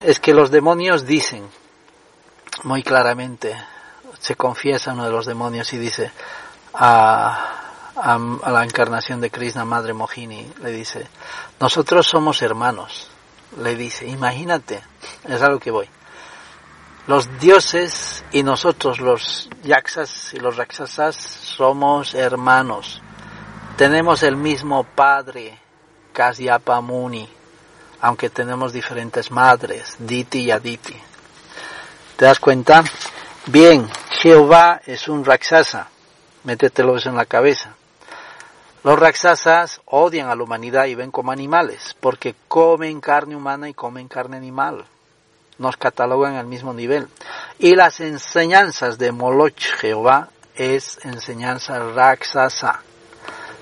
es que los demonios dicen muy claramente, se confiesa uno de los demonios y dice a, a, la encarnación de Krishna, Madre Mohini, le dice, nosotros somos hermanos, le dice, imagínate, es a lo que voy. Los dioses y nosotros los yaksas y los raksasas somos hermanos. Tenemos el mismo padre, Kasyapa Muni, aunque tenemos diferentes madres, Diti y Aditi. ¿Te das cuenta? Bien, Jehová es un raksasa. Métetelo eso en la cabeza. Los raksasas odian a la humanidad y ven como animales, porque comen carne humana y comen carne animal. Nos catalogan al mismo nivel. Y las enseñanzas de Moloch Jehová es enseñanza raksasa.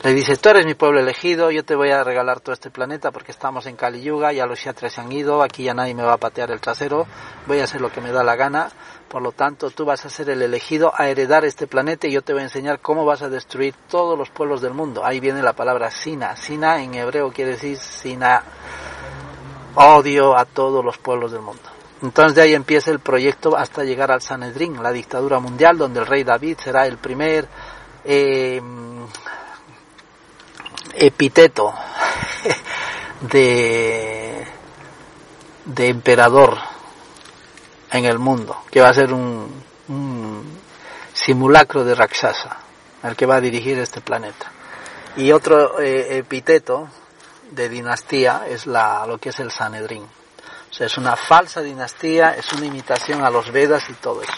Le dice, tú eres mi pueblo elegido, yo te voy a regalar todo este planeta porque estamos en Kali Yuga, ya los Kshatriyas se han ido, aquí ya nadie me va a patear el trasero, voy a hacer lo que me da la gana, por lo tanto tú vas a ser el elegido a heredar este planeta y yo te voy a enseñar cómo vas a destruir todos los pueblos del mundo. Ahí viene la palabra Sina. Sina en hebreo quiere decir Sina, odio a todos los pueblos del mundo. Entonces de ahí empieza el proyecto hasta llegar al Sanedrín, la dictadura mundial, donde el rey David será el primer... Eh, epíteto de, de emperador en el mundo, que va a ser un, simulacro de Raksasa, el que va a dirigir este planeta. Y otro eh, epíteto de dinastía es la, lo que es el Sanedrín. O sea, es una falsa dinastía, es una imitación a los Vedas y todo eso.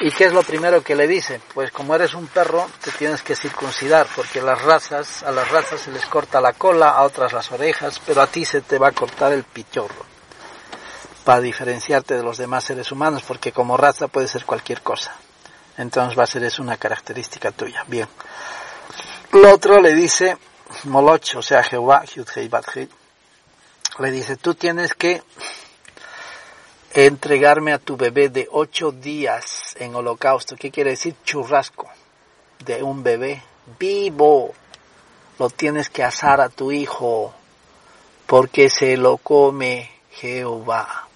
¿Y qué es lo primero que le dice? Pues como eres un perro, te tienes que circuncidar, porque las razas, a las razas se les corta la cola, a otras las orejas, pero a ti se te va a cortar el pichorro, para diferenciarte de los demás seres humanos, porque como raza puede ser cualquier cosa. Entonces va a ser eso una característica tuya. Bien. Lo otro le dice Moloch, o sea Jehová, le dice, tú tienes que entregarme a tu bebé de ocho días en holocausto. ¿Qué quiere decir churrasco? De un bebé vivo. Lo tienes que asar a tu hijo porque se lo come Jehová.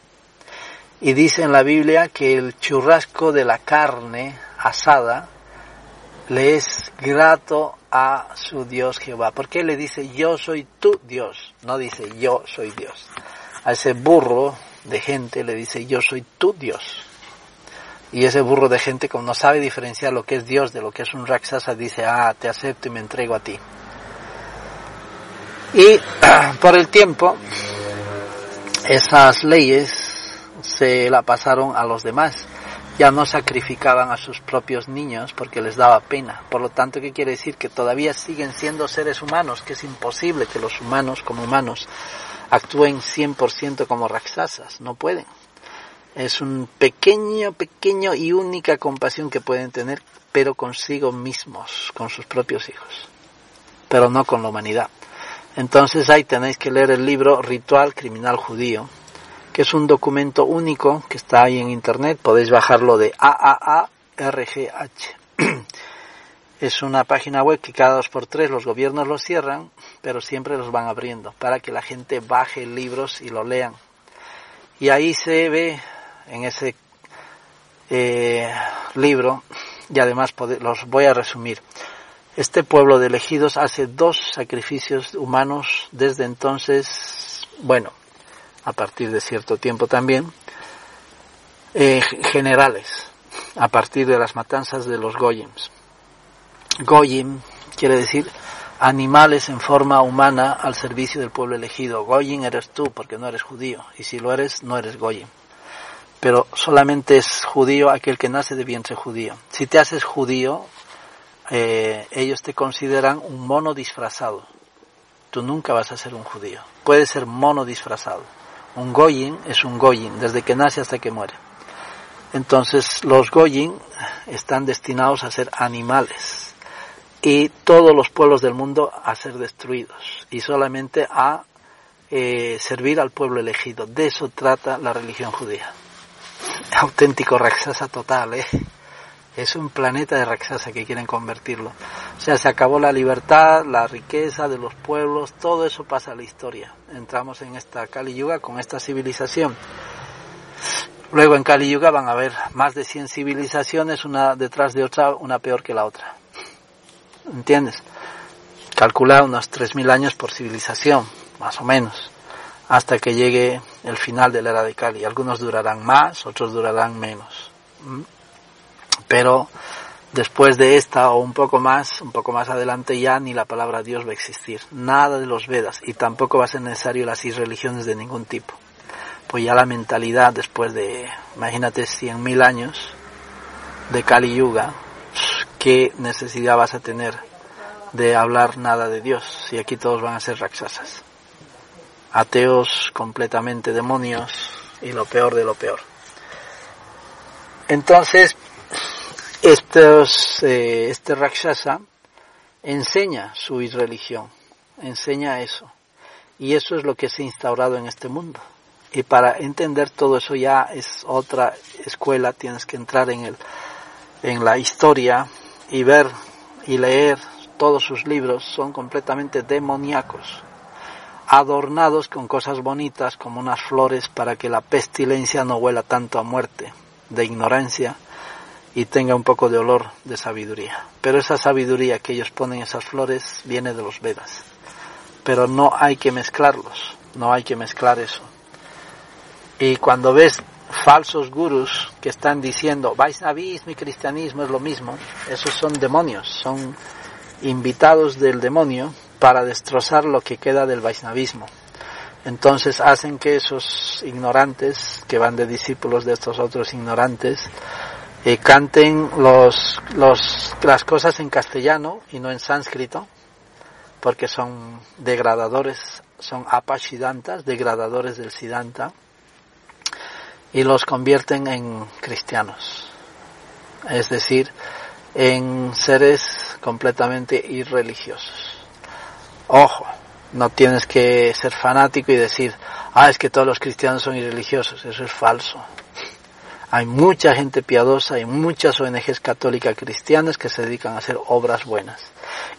Y dice en la Biblia que el churrasco de la carne asada le es grato a su Dios Jehová. Porque le dice yo soy tu Dios, no dice yo soy Dios. A ese burro de gente le dice, yo soy tu Dios. Y ese burro de gente, como no sabe diferenciar lo que es Dios de lo que es un Raksasa, dice, ah, te acepto y me entrego a ti. Y por el tiempo, esas leyes se la pasaron a los demás. Ya no sacrificaban a sus propios niños porque les daba pena. Por lo tanto, ¿qué quiere decir? Que todavía siguen siendo seres humanos, que es imposible que los humanos como humanos actúen 100% como raksasas, no pueden. Es un pequeño, pequeño y única compasión que pueden tener, pero consigo mismos, con sus propios hijos, pero no con la humanidad. Entonces ahí tenéis que leer el libro Ritual Criminal Judío, que es un documento único que está ahí en internet, podéis bajarlo de AAARGH. Es una página web que cada dos por tres los gobiernos lo cierran, pero siempre los van abriendo para que la gente baje libros y lo lean. Y ahí se ve en ese eh, libro, y además los voy a resumir. Este pueblo de elegidos hace dos sacrificios humanos desde entonces, bueno, a partir de cierto tiempo también, eh, generales, a partir de las matanzas de los Goyems. Goyim quiere decir animales en forma humana al servicio del pueblo elegido. Goyim eres tú porque no eres judío y si lo eres no eres Goyim. Pero solamente es judío aquel que nace de vientre judío. Si te haces judío, eh, ellos te consideran un mono disfrazado. Tú nunca vas a ser un judío. Puedes ser mono disfrazado. Un Goyim es un Goyim desde que nace hasta que muere. Entonces los Goyim están destinados a ser animales y todos los pueblos del mundo a ser destruidos y solamente a eh, servir al pueblo elegido. De eso trata la religión judía. Auténtico Raksasa total, ¿eh? Es un planeta de Raksasa que quieren convertirlo. O sea, se acabó la libertad, la riqueza de los pueblos, todo eso pasa a la historia. Entramos en esta Kali Yuga con esta civilización. Luego en Kali Yuga van a haber más de 100 civilizaciones, una detrás de otra, una peor que la otra. ¿Entiendes? Calcula unos 3.000 años por civilización, más o menos, hasta que llegue el final de la era de Kali. Algunos durarán más, otros durarán menos. ¿Mm? Pero después de esta o un poco más, un poco más adelante ya ni la palabra Dios va a existir. Nada de los Vedas y tampoco va a ser necesario las religiones de ningún tipo. Pues ya la mentalidad después de, imagínate, 100.000 años de Kali Yuga, ¿qué necesidad vas a tener de hablar nada de Dios si aquí todos van a ser rakshasas? Ateos completamente demonios y lo peor de lo peor. Entonces, estos, eh, este Rakshasa enseña su irreligión, enseña eso. Y eso es lo que se ha instaurado en este mundo. Y para entender todo eso ya es otra escuela, tienes que entrar en, el, en la historia y ver y leer todos sus libros, son completamente demoníacos, adornados con cosas bonitas como unas flores para que la pestilencia no huela tanto a muerte, de ignorancia, y tenga un poco de olor de sabiduría. Pero esa sabiduría que ellos ponen esas flores viene de los Vedas. Pero no hay que mezclarlos, no hay que mezclar eso. Y cuando ves falsos gurus que están diciendo Vaisnavismo y cristianismo es lo mismo, esos son demonios, son invitados del demonio para destrozar lo que queda del Vaisnavismo. Entonces hacen que esos ignorantes, que van de discípulos de estos otros ignorantes, eh, canten los, los, las cosas en castellano y no en sánscrito, porque son degradadores, son apashidantas, degradadores del siddhanta, y los convierten en cristianos, es decir, en seres completamente irreligiosos. Ojo, no tienes que ser fanático y decir, ah, es que todos los cristianos son irreligiosos, eso es falso. Hay mucha gente piadosa, hay muchas ONGs católicas cristianas que se dedican a hacer obras buenas.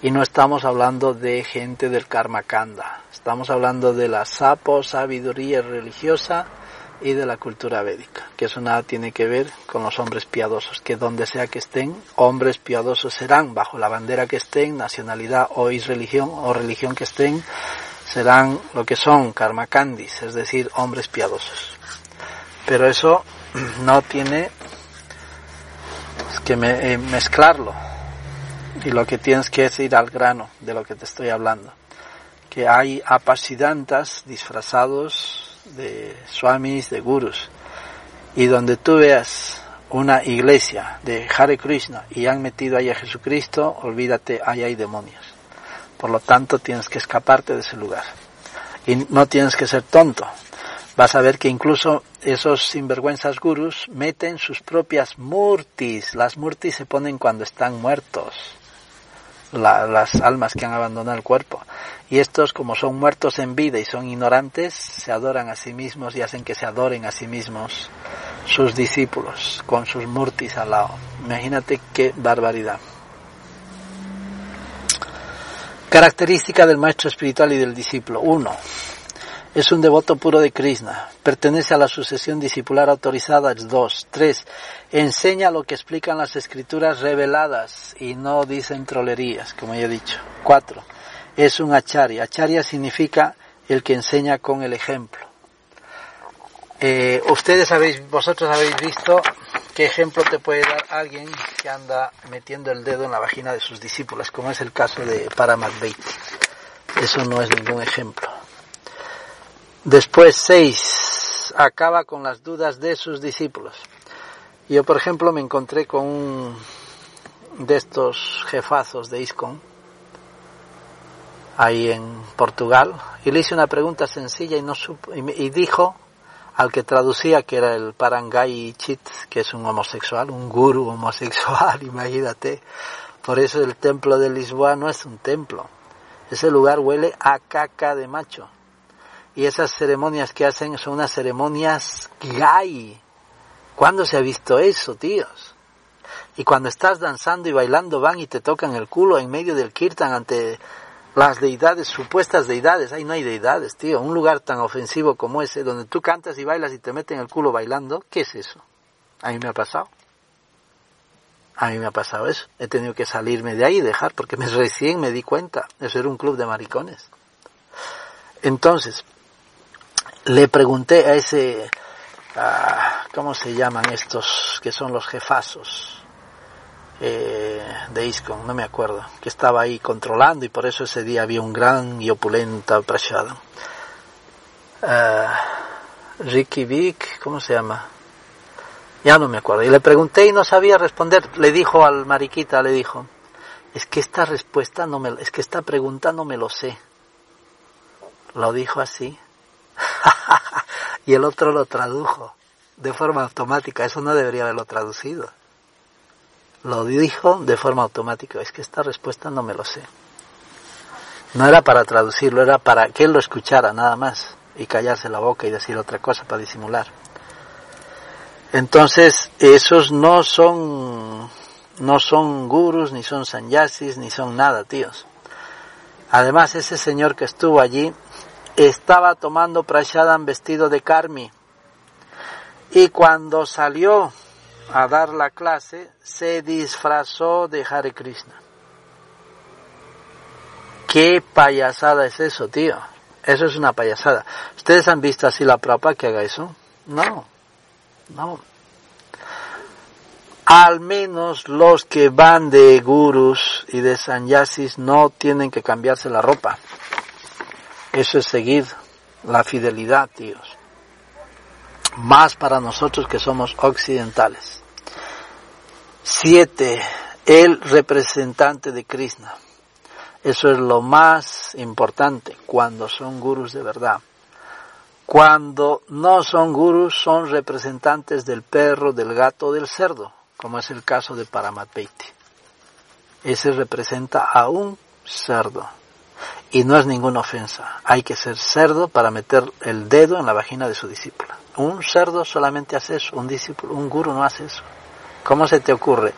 Y no estamos hablando de gente del Karma Kanda, estamos hablando de la sapo, sabiduría religiosa y de la cultura védica, que eso nada tiene que ver con los hombres piadosos, que donde sea que estén, hombres piadosos serán, bajo la bandera que estén, nacionalidad o religión o religión que estén, serán lo que son karma karmakandis, es decir, hombres piadosos. Pero eso no tiene que eh, mezclarlo. Y lo que tienes que es ir al grano de lo que te estoy hablando. Que hay apasidantas disfrazados de swamis, de gurus. Y donde tú veas una iglesia de Hare Krishna y han metido ahí a Jesucristo, olvídate, ahí hay demonios. Por lo tanto, tienes que escaparte de ese lugar. Y no tienes que ser tonto vas a ver que incluso esos sinvergüenzas gurus meten sus propias murtis. Las murtis se ponen cuando están muertos, las almas que han abandonado el cuerpo. Y estos, como son muertos en vida y son ignorantes, se adoran a sí mismos y hacen que se adoren a sí mismos sus discípulos con sus murtis al lado. Imagínate qué barbaridad. Característica del maestro espiritual y del discípulo. Uno, es un devoto puro de Krishna. Pertenece a la sucesión discipular autorizada. 2. 3. Enseña lo que explican las escrituras reveladas y no dicen trolerías, como ya he dicho. 4. Es un acharya. Acharya significa el que enseña con el ejemplo. Eh, ustedes habéis, vosotros habéis visto qué ejemplo te puede dar alguien que anda metiendo el dedo en la vagina de sus discípulos, como es el caso de Paramat Eso no es ningún ejemplo. Después, seis, acaba con las dudas de sus discípulos. Yo, por ejemplo, me encontré con un de estos jefazos de ISCON, ahí en Portugal, y le hice una pregunta sencilla y, no y, dijo al que traducía que era el Parangai Chit, que es un homosexual, un guru homosexual, imagínate. Por eso el templo de Lisboa no es un templo. Ese lugar huele a caca de macho y esas ceremonias que hacen son unas ceremonias gay. ¿Cuándo se ha visto eso, tíos? Y cuando estás danzando y bailando van y te tocan el culo en medio del kirtan ante las deidades, supuestas deidades, ahí no hay deidades, tío, un lugar tan ofensivo como ese, donde tú cantas y bailas y te meten el culo bailando, ¿qué es eso? A mí me ha pasado. A mí me ha pasado eso. He tenido que salirme de ahí y dejar, porque me, recién me di cuenta. Eso era un club de maricones. Entonces, le pregunté a ese, ¿cómo se llaman estos que son los jefazos? Eh, de ISCON, no me acuerdo, que estaba ahí controlando y por eso ese día había un gran y opulento prashadam. Uh, Ricky Vic, ¿cómo se llama? Ya no me acuerdo. Y le pregunté y no sabía responder. Le dijo al mariquita, le dijo, es que esta respuesta no me, es que esta pregunta no me lo sé. Lo dijo así. y el otro lo tradujo de forma automática. Eso no debería haberlo traducido. Lo dijo de forma automática. Es que esta respuesta no me lo sé. No era para traducirlo, era para que él lo escuchara nada más y callarse la boca y decir otra cosa para disimular. Entonces, esos no son, no son gurus, ni son sanyasis, ni son nada, tíos. Además, ese señor que estuvo allí estaba tomando prashadam vestido de karmi. Y cuando salió a dar la clase, se disfrazó de Hare Krishna. ¿Qué payasada es eso, tío? Eso es una payasada. ¿Ustedes han visto así la prapa que haga eso? No, no. Al menos los que van de gurus y de sanyasis no tienen que cambiarse la ropa. Eso es seguir la fidelidad, tíos. Más para nosotros que somos occidentales. Siete, el representante de Krishna. Eso es lo más importante cuando son gurus de verdad. Cuando no son gurus, son representantes del perro, del gato, del cerdo, como es el caso de Paramatpeiti. Ese representa a un cerdo. Y no es ninguna ofensa. Hay que ser cerdo para meter el dedo en la vagina de su discípula. Un cerdo solamente hace eso, un discípulo, un guru no hace eso. ¿Cómo se te ocurre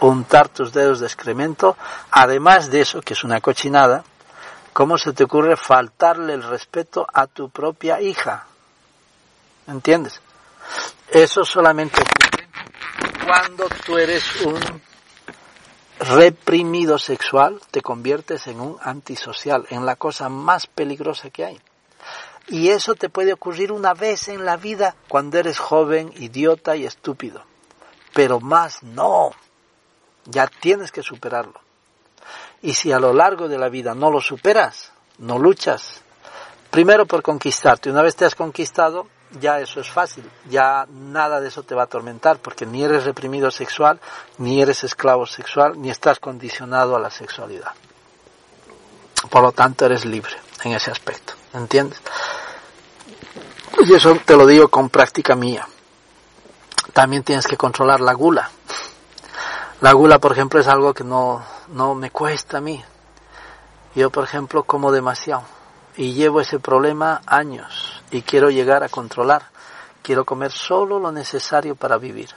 untar tus dedos de excremento? Además de eso, que es una cochinada, ¿cómo se te ocurre faltarle el respeto a tu propia hija? ¿Entiendes? Eso solamente ocurre cuando tú eres un reprimido sexual, te conviertes en un antisocial, en la cosa más peligrosa que hay. Y eso te puede ocurrir una vez en la vida cuando eres joven, idiota y estúpido pero más no. Ya tienes que superarlo. Y si a lo largo de la vida no lo superas, no luchas, primero por conquistarte, una vez te has conquistado, ya eso es fácil, ya nada de eso te va a atormentar, porque ni eres reprimido sexual, ni eres esclavo sexual, ni estás condicionado a la sexualidad. Por lo tanto, eres libre en ese aspecto, ¿entiendes? Y eso te lo digo con práctica mía también tienes que controlar la gula. La gula, por ejemplo, es algo que no, no me cuesta a mí. Yo, por ejemplo, como demasiado y llevo ese problema años y quiero llegar a controlar. Quiero comer solo lo necesario para vivir.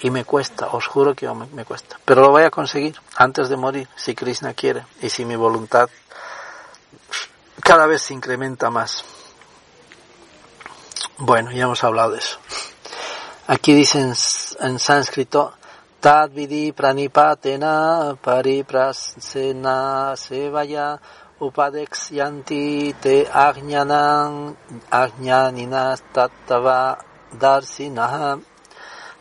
Y me cuesta, os juro que me, cuesta. Pero lo voy a conseguir antes de morir, si Krishna quiere y si mi voluntad cada vez se incrementa más. Bueno, ya hemos hablado de eso. Aquí dice en, sánscrito, Tad vidi pranipatena pariprasena sevaya yanti te ajnanan ajnaninas tattava darsinaha.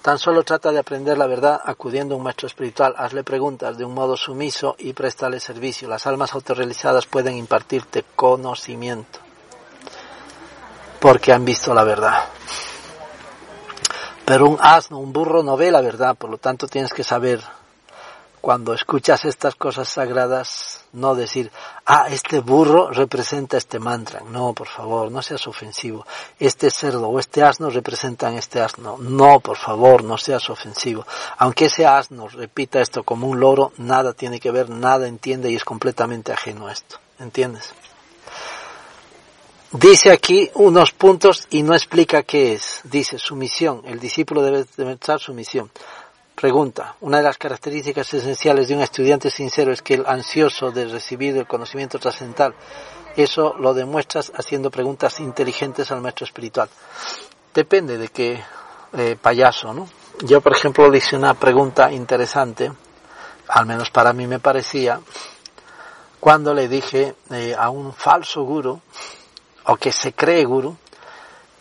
Tan solo trata de aprender la verdad acudiendo a un maestro espiritual. Hazle preguntas de un modo sumiso y préstale servicio. Las almas autorrealizadas pueden impartirte conocimiento porque han visto la verdad. Pero un asno, un burro no ve la verdad, por lo tanto tienes que saber cuando escuchas estas cosas sagradas, no decir, ah, este burro representa este mantra. No, por favor, no seas ofensivo. Este cerdo o este asno representan este asno. No, por favor, no seas ofensivo. Aunque ese asno repita esto como un loro, nada tiene que ver, nada entiende y es completamente ajeno a esto. ¿Entiendes? Dice aquí unos puntos y no explica qué es. Dice su misión. El discípulo debe demostrar su misión. Pregunta. Una de las características esenciales de un estudiante sincero es que el ansioso de recibir el conocimiento trascendental, eso lo demuestras haciendo preguntas inteligentes al maestro espiritual. Depende de qué eh, payaso, ¿no? Yo, por ejemplo, le hice una pregunta interesante, al menos para mí me parecía, cuando le dije eh, a un falso guru, o que se cree guru,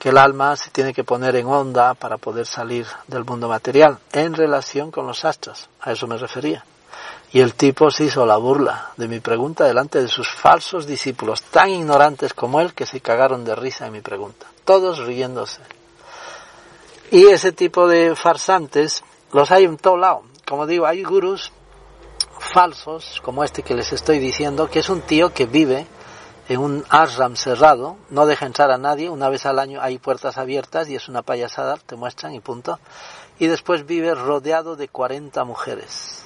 que el alma se tiene que poner en onda para poder salir del mundo material en relación con los astros. A eso me refería. Y el tipo se hizo la burla de mi pregunta delante de sus falsos discípulos, tan ignorantes como él, que se cagaron de risa en mi pregunta. Todos riéndose. Y ese tipo de farsantes los hay en todo lado. Como digo, hay gurús falsos, como este que les estoy diciendo, que es un tío que vive en un ashram cerrado, no deja entrar a nadie, una vez al año hay puertas abiertas y es una payasada, te muestran y punto. Y después vive rodeado de 40 mujeres.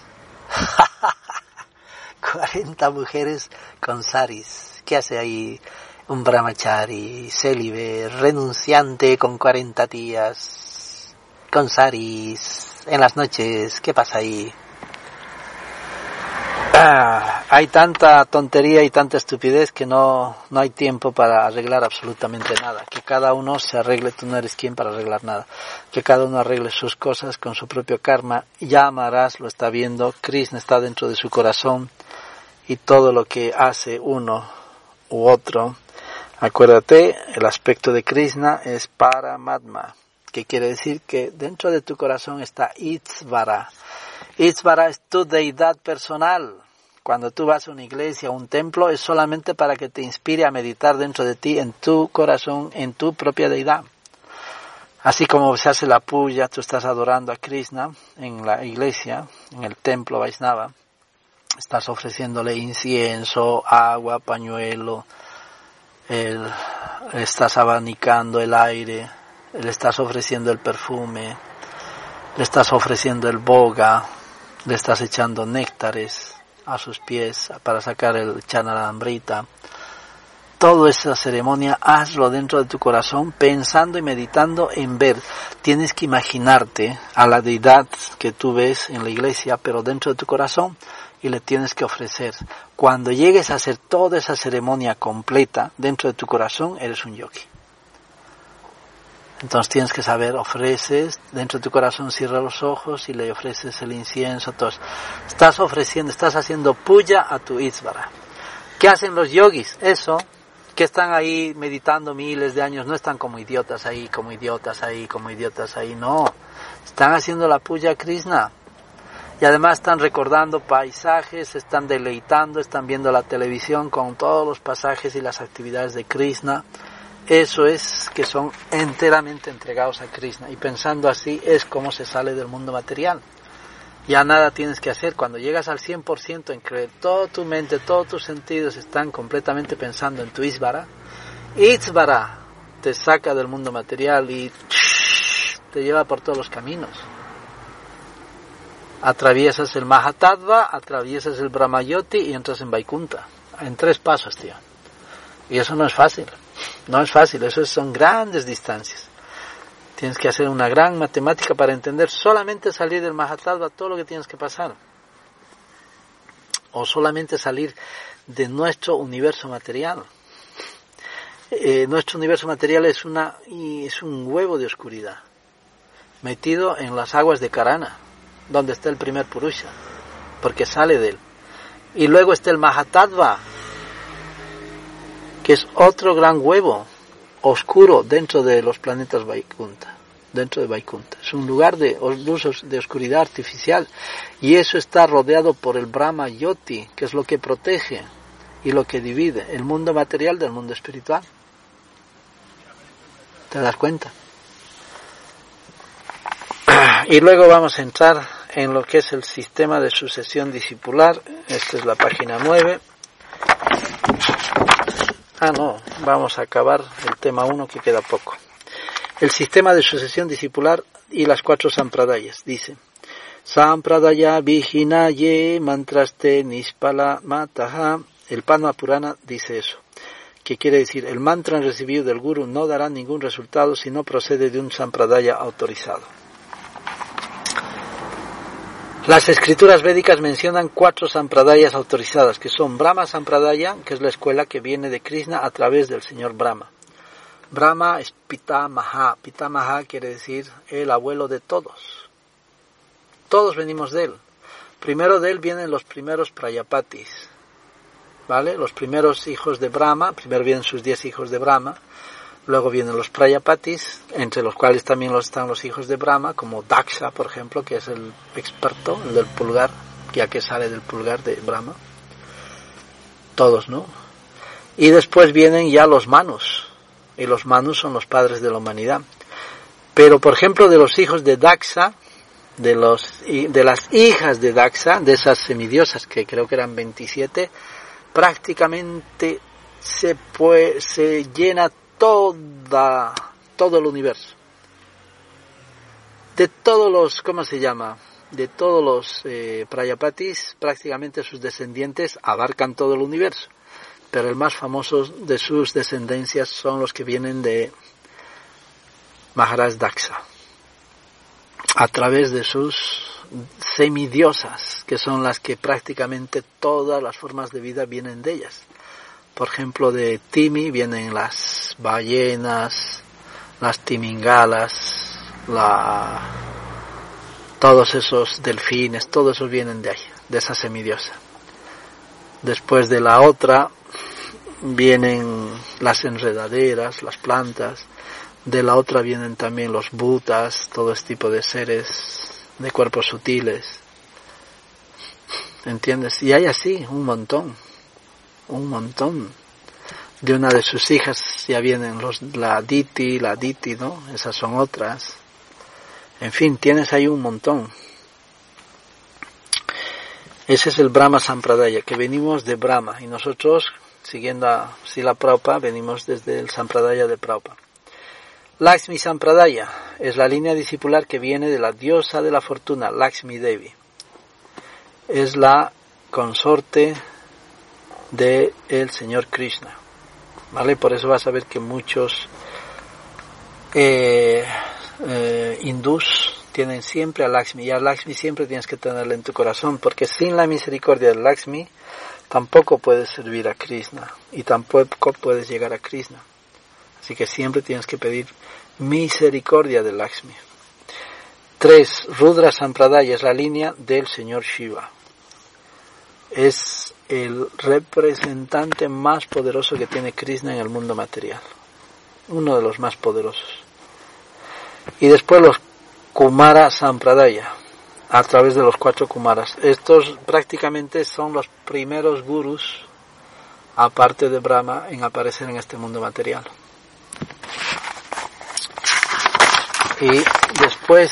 40 mujeres con saris. ¿Qué hace ahí un brahmachari, célibe, renunciante con 40 tías, con saris, en las noches? ¿Qué pasa ahí? Ah, hay tanta tontería y tanta estupidez que no, no hay tiempo para arreglar absolutamente nada. Que cada uno se arregle, tú no eres quien para arreglar nada. Que cada uno arregle sus cosas con su propio karma. Ya amarás, lo está viendo, Krishna está dentro de su corazón y todo lo que hace uno u otro. Acuérdate, el aspecto de Krishna es Paramatma, que quiere decir que dentro de tu corazón está Itzvara. Itzvara es tu deidad personal cuando tú vas a una iglesia, a un templo, es solamente para que te inspire a meditar dentro de ti, en tu corazón, en tu propia deidad. Así como se hace la puya, tú estás adorando a Krishna en la iglesia, en el templo Vaisnava, estás ofreciéndole incienso, agua, pañuelo, estás abanicando el aire, le estás ofreciendo el perfume, le estás ofreciendo el boga, le estás echando néctares, a sus pies para sacar el chanalambrita. Toda esa ceremonia hazlo dentro de tu corazón pensando y meditando en ver. Tienes que imaginarte a la deidad que tú ves en la iglesia, pero dentro de tu corazón y le tienes que ofrecer. Cuando llegues a hacer toda esa ceremonia completa dentro de tu corazón, eres un yogi. Entonces tienes que saber, ofreces, dentro de tu corazón cierra los ojos y le ofreces el incienso. Entonces, estás ofreciendo, estás haciendo puya a tu Isvara. ¿Qué hacen los yogis? Eso, que están ahí meditando miles de años, no están como idiotas ahí, como idiotas ahí, como idiotas ahí, no. Están haciendo la puya a Krishna. Y además están recordando paisajes, están deleitando, están viendo la televisión con todos los pasajes y las actividades de Krishna eso es que son enteramente entregados a Krishna. Y pensando así es como se sale del mundo material. Ya nada tienes que hacer. Cuando llegas al 100% en que toda tu mente, todos tus sentidos están completamente pensando en tu Isvara, Isvara te saca del mundo material y te lleva por todos los caminos. Atraviesas el Mahatattva, atraviesas el Brahmayoti y entras en Vaikunta. En tres pasos, tío. Y eso no es fácil. No es fácil, eso son grandes distancias. Tienes que hacer una gran matemática para entender solamente salir del Mahatma todo lo que tienes que pasar. O solamente salir de nuestro universo material. Eh, nuestro universo material es, una, es un huevo de oscuridad, metido en las aguas de Karana, donde está el primer Purusha, porque sale de él. Y luego está el Mahatattva, que es otro gran huevo oscuro dentro de los planetas Vaikunta, dentro de Vaikunta. Es un lugar de de oscuridad artificial y eso está rodeado por el Brahma Yoti, que es lo que protege y lo que divide el mundo material del mundo espiritual. ¿Te das cuenta? Y luego vamos a entrar en lo que es el sistema de sucesión discipular. Esta es la página 9. Ah, no, vamos a acabar el tema 1 que queda poco. El sistema de sucesión discipular y las cuatro sampradayas. Dice, Sampradaya Vijinaye Mantraste Nispala Mataha. El Padma Purana dice eso. Que quiere decir, el mantra recibido del Guru no dará ningún resultado si no procede de un Sampradaya autorizado. Las escrituras védicas mencionan cuatro sampradayas autorizadas, que son Brahma Sampradaya, que es la escuela que viene de Krishna a través del señor Brahma. Brahma es Pitamaha. Pitamaha quiere decir el abuelo de todos. Todos venimos de él. Primero de él vienen los primeros Prayapatis. ¿Vale? Los primeros hijos de Brahma, primero vienen sus diez hijos de Brahma, luego vienen los Prayapatis, entre los cuales también están los hijos de Brahma, como Daksha, por ejemplo, que es el experto, el del pulgar, ya que sale del pulgar de Brahma. Todos, ¿no? Y después vienen ya los Manus, y los Manus son los padres de la humanidad. Pero, por ejemplo, de los hijos de Daksha, de, los, de las hijas de Daxa, de esas semidiosas, que creo que eran 27, prácticamente se, se llena toda, todo el universo. De todos los, ¿cómo se llama? De todos los eh, Prayapatis, prácticamente sus descendientes abarcan todo el universo. Pero el más famoso de sus descendencias son los que vienen de Maharaj Daxa a través de sus semidiosas, que son las que prácticamente todas las formas de vida vienen de ellas. Por ejemplo, de Timi vienen las ballenas, las timingalas, la... todos esos delfines, todos esos vienen de ahí, de esa semidiosa. Después de la otra vienen las enredaderas, las plantas, de la otra vienen también los butas, todo este tipo de seres de cuerpos sutiles. ¿Entiendes? Y hay así un montón, un montón. De una de sus hijas ya vienen los, la Diti, la Diti, ¿no? Esas son otras. En fin, tienes ahí un montón. Ese es el Brahma Sampradaya, que venimos de Brahma y nosotros, siguiendo a Sila Prabhupada, venimos desde el Sampradaya de Prabhupada. Lakshmi Sampradaya es la línea discipular que viene de la diosa de la fortuna, Lakshmi Devi. Es la consorte de el Señor Krishna. ¿Vale? Por eso vas a ver que muchos eh, eh, hindús tienen siempre a Lakshmi y a Lakshmi siempre tienes que tenerla en tu corazón porque sin la misericordia de Lakshmi tampoco puedes servir a Krishna y tampoco puedes llegar a Krishna. Así que siempre tienes que pedir misericordia de Lakshmi. Tres, Rudra Sampradaya es la línea del señor Shiva. Es el representante más poderoso que tiene Krishna en el mundo material. Uno de los más poderosos. Y después los Kumara Sampradaya, a través de los cuatro Kumaras. Estos prácticamente son los primeros gurus, aparte de Brahma, en aparecer en este mundo material. Y después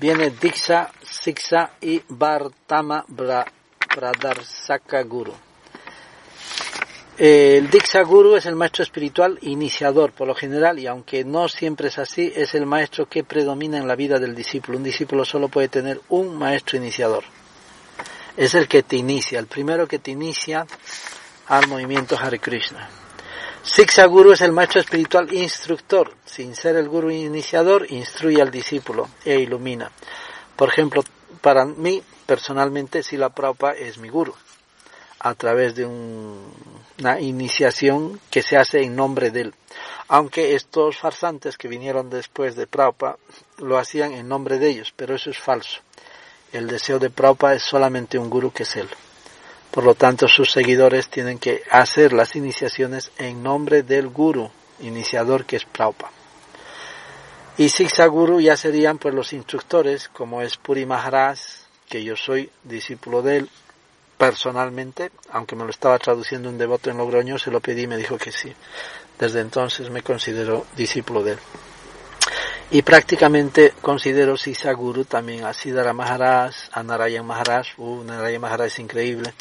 viene Diksha, Siksa y Bhartama Pradarsaka Guru. El Diksha Guru es el maestro espiritual iniciador por lo general y aunque no siempre es así, es el maestro que predomina en la vida del discípulo. Un discípulo solo puede tener un maestro iniciador. Es el que te inicia, el primero que te inicia al movimiento Hare Krishna. Siksa Guru es el maestro espiritual instructor. Sin ser el guru iniciador, instruye al discípulo e ilumina. Por ejemplo, para mí, personalmente, Sila Prabhupada es mi guru. A través de una iniciación que se hace en nombre de él. Aunque estos farsantes que vinieron después de Prabhupada lo hacían en nombre de ellos, pero eso es falso. El deseo de Prabhupada es solamente un guru que es él. Por lo tanto, sus seguidores tienen que hacer las iniciaciones en nombre del guru, iniciador que es Prabhupada. Y Siksa Guru ya serían pues los instructores, como es Puri Maharaj, que yo soy discípulo de él personalmente, aunque me lo estaba traduciendo un devoto en Logroño, se lo pedí y me dijo que sí. Desde entonces me considero discípulo de él. Y prácticamente considero Sisa Guru también a Siddhara Maharaj, a Narayan Maharaj, uh, Narayan Maharaj es increíble,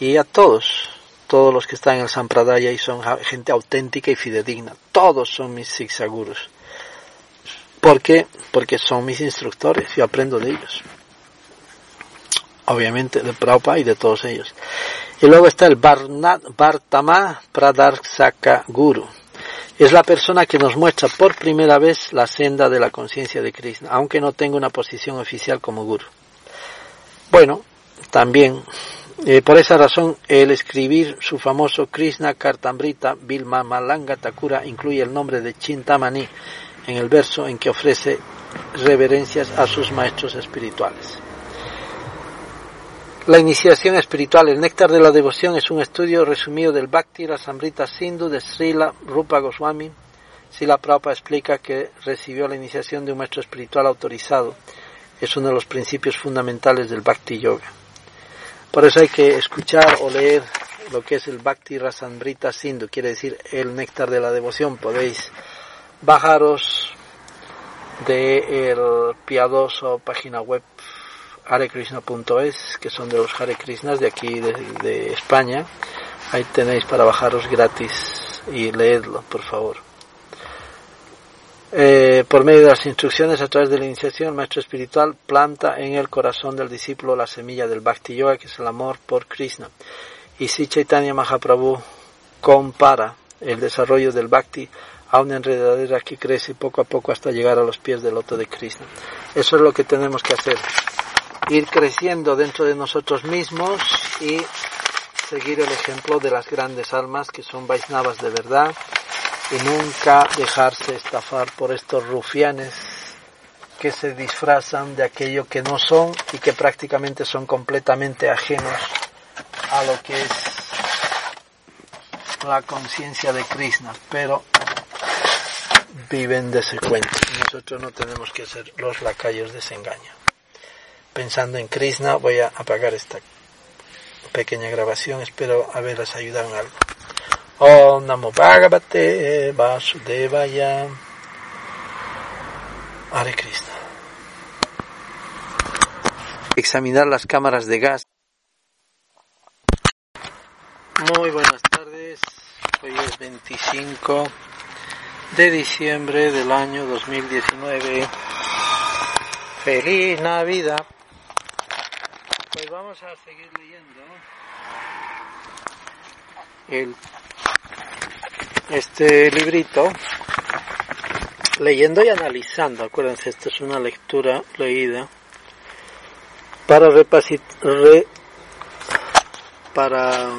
y a todos, todos los que están en el Sampradaya y son gente auténtica y fidedigna, todos son mis Siksa Gurus. ¿Por qué? Porque son mis instructores, yo aprendo de ellos. Obviamente de Prabhupada y de todos ellos. Y luego está el Bhartama Pradarsaka Guru es la persona que nos muestra por primera vez la senda de la conciencia de Krishna, aunque no tenga una posición oficial como guru. Bueno, también eh, por esa razón, el escribir su famoso Krishna Kartamrita Vilma Malanga Takura incluye el nombre de Chintamani en el verso en que ofrece reverencias a sus maestros espirituales. La iniciación espiritual, el néctar de la devoción, es un estudio resumido del Bhakti Rasamrita Sindhu de Srila Rupa Goswami. Srila Prabhupada explica que recibió la iniciación de un maestro espiritual autorizado. Es uno de los principios fundamentales del Bhakti Yoga. Por eso hay que escuchar o leer lo que es el Bhakti Rasamrita Sindhu, quiere decir el néctar de la devoción. Podéis bajaros de piadoso página web harekrishna.es, que son de los Hare Krishnas de aquí de, España. Ahí tenéis para bajaros gratis y leedlo, por favor. Eh, por medio de las instrucciones a través de la iniciación, el maestro espiritual planta en el corazón del discípulo la semilla del Bhakti Yoga, que es el amor por Krishna. Y si Chaitanya Mahaprabhu compara el desarrollo del Bhakti a una enredadera que crece poco a poco hasta llegar a los pies del loto de Krishna. Eso es lo que tenemos que hacer. Ir creciendo dentro de nosotros mismos y seguir el ejemplo de las grandes almas que son Vaisnavas de verdad y nunca dejarse estafar por estos rufianes que se disfrazan de aquello que no son y que prácticamente son completamente ajenos a lo que es la conciencia de Krishna, pero viven de ese cuento. Nosotros no tenemos que ser los lacayos de ese engaño. Pensando en Krishna, voy a apagar esta pequeña grabación, espero haberles ayudado en algo. Om Namo Bhagavate Vasudevaya Hare Krishna. Examinar las cámaras de gas. Muy buenas tardes. Hoy es 25 de diciembre del año 2019. Feliz Navidad. Pues vamos a seguir leyendo el este librito leyendo y analizando. Acuérdense, esta es una lectura leída para repasitar, para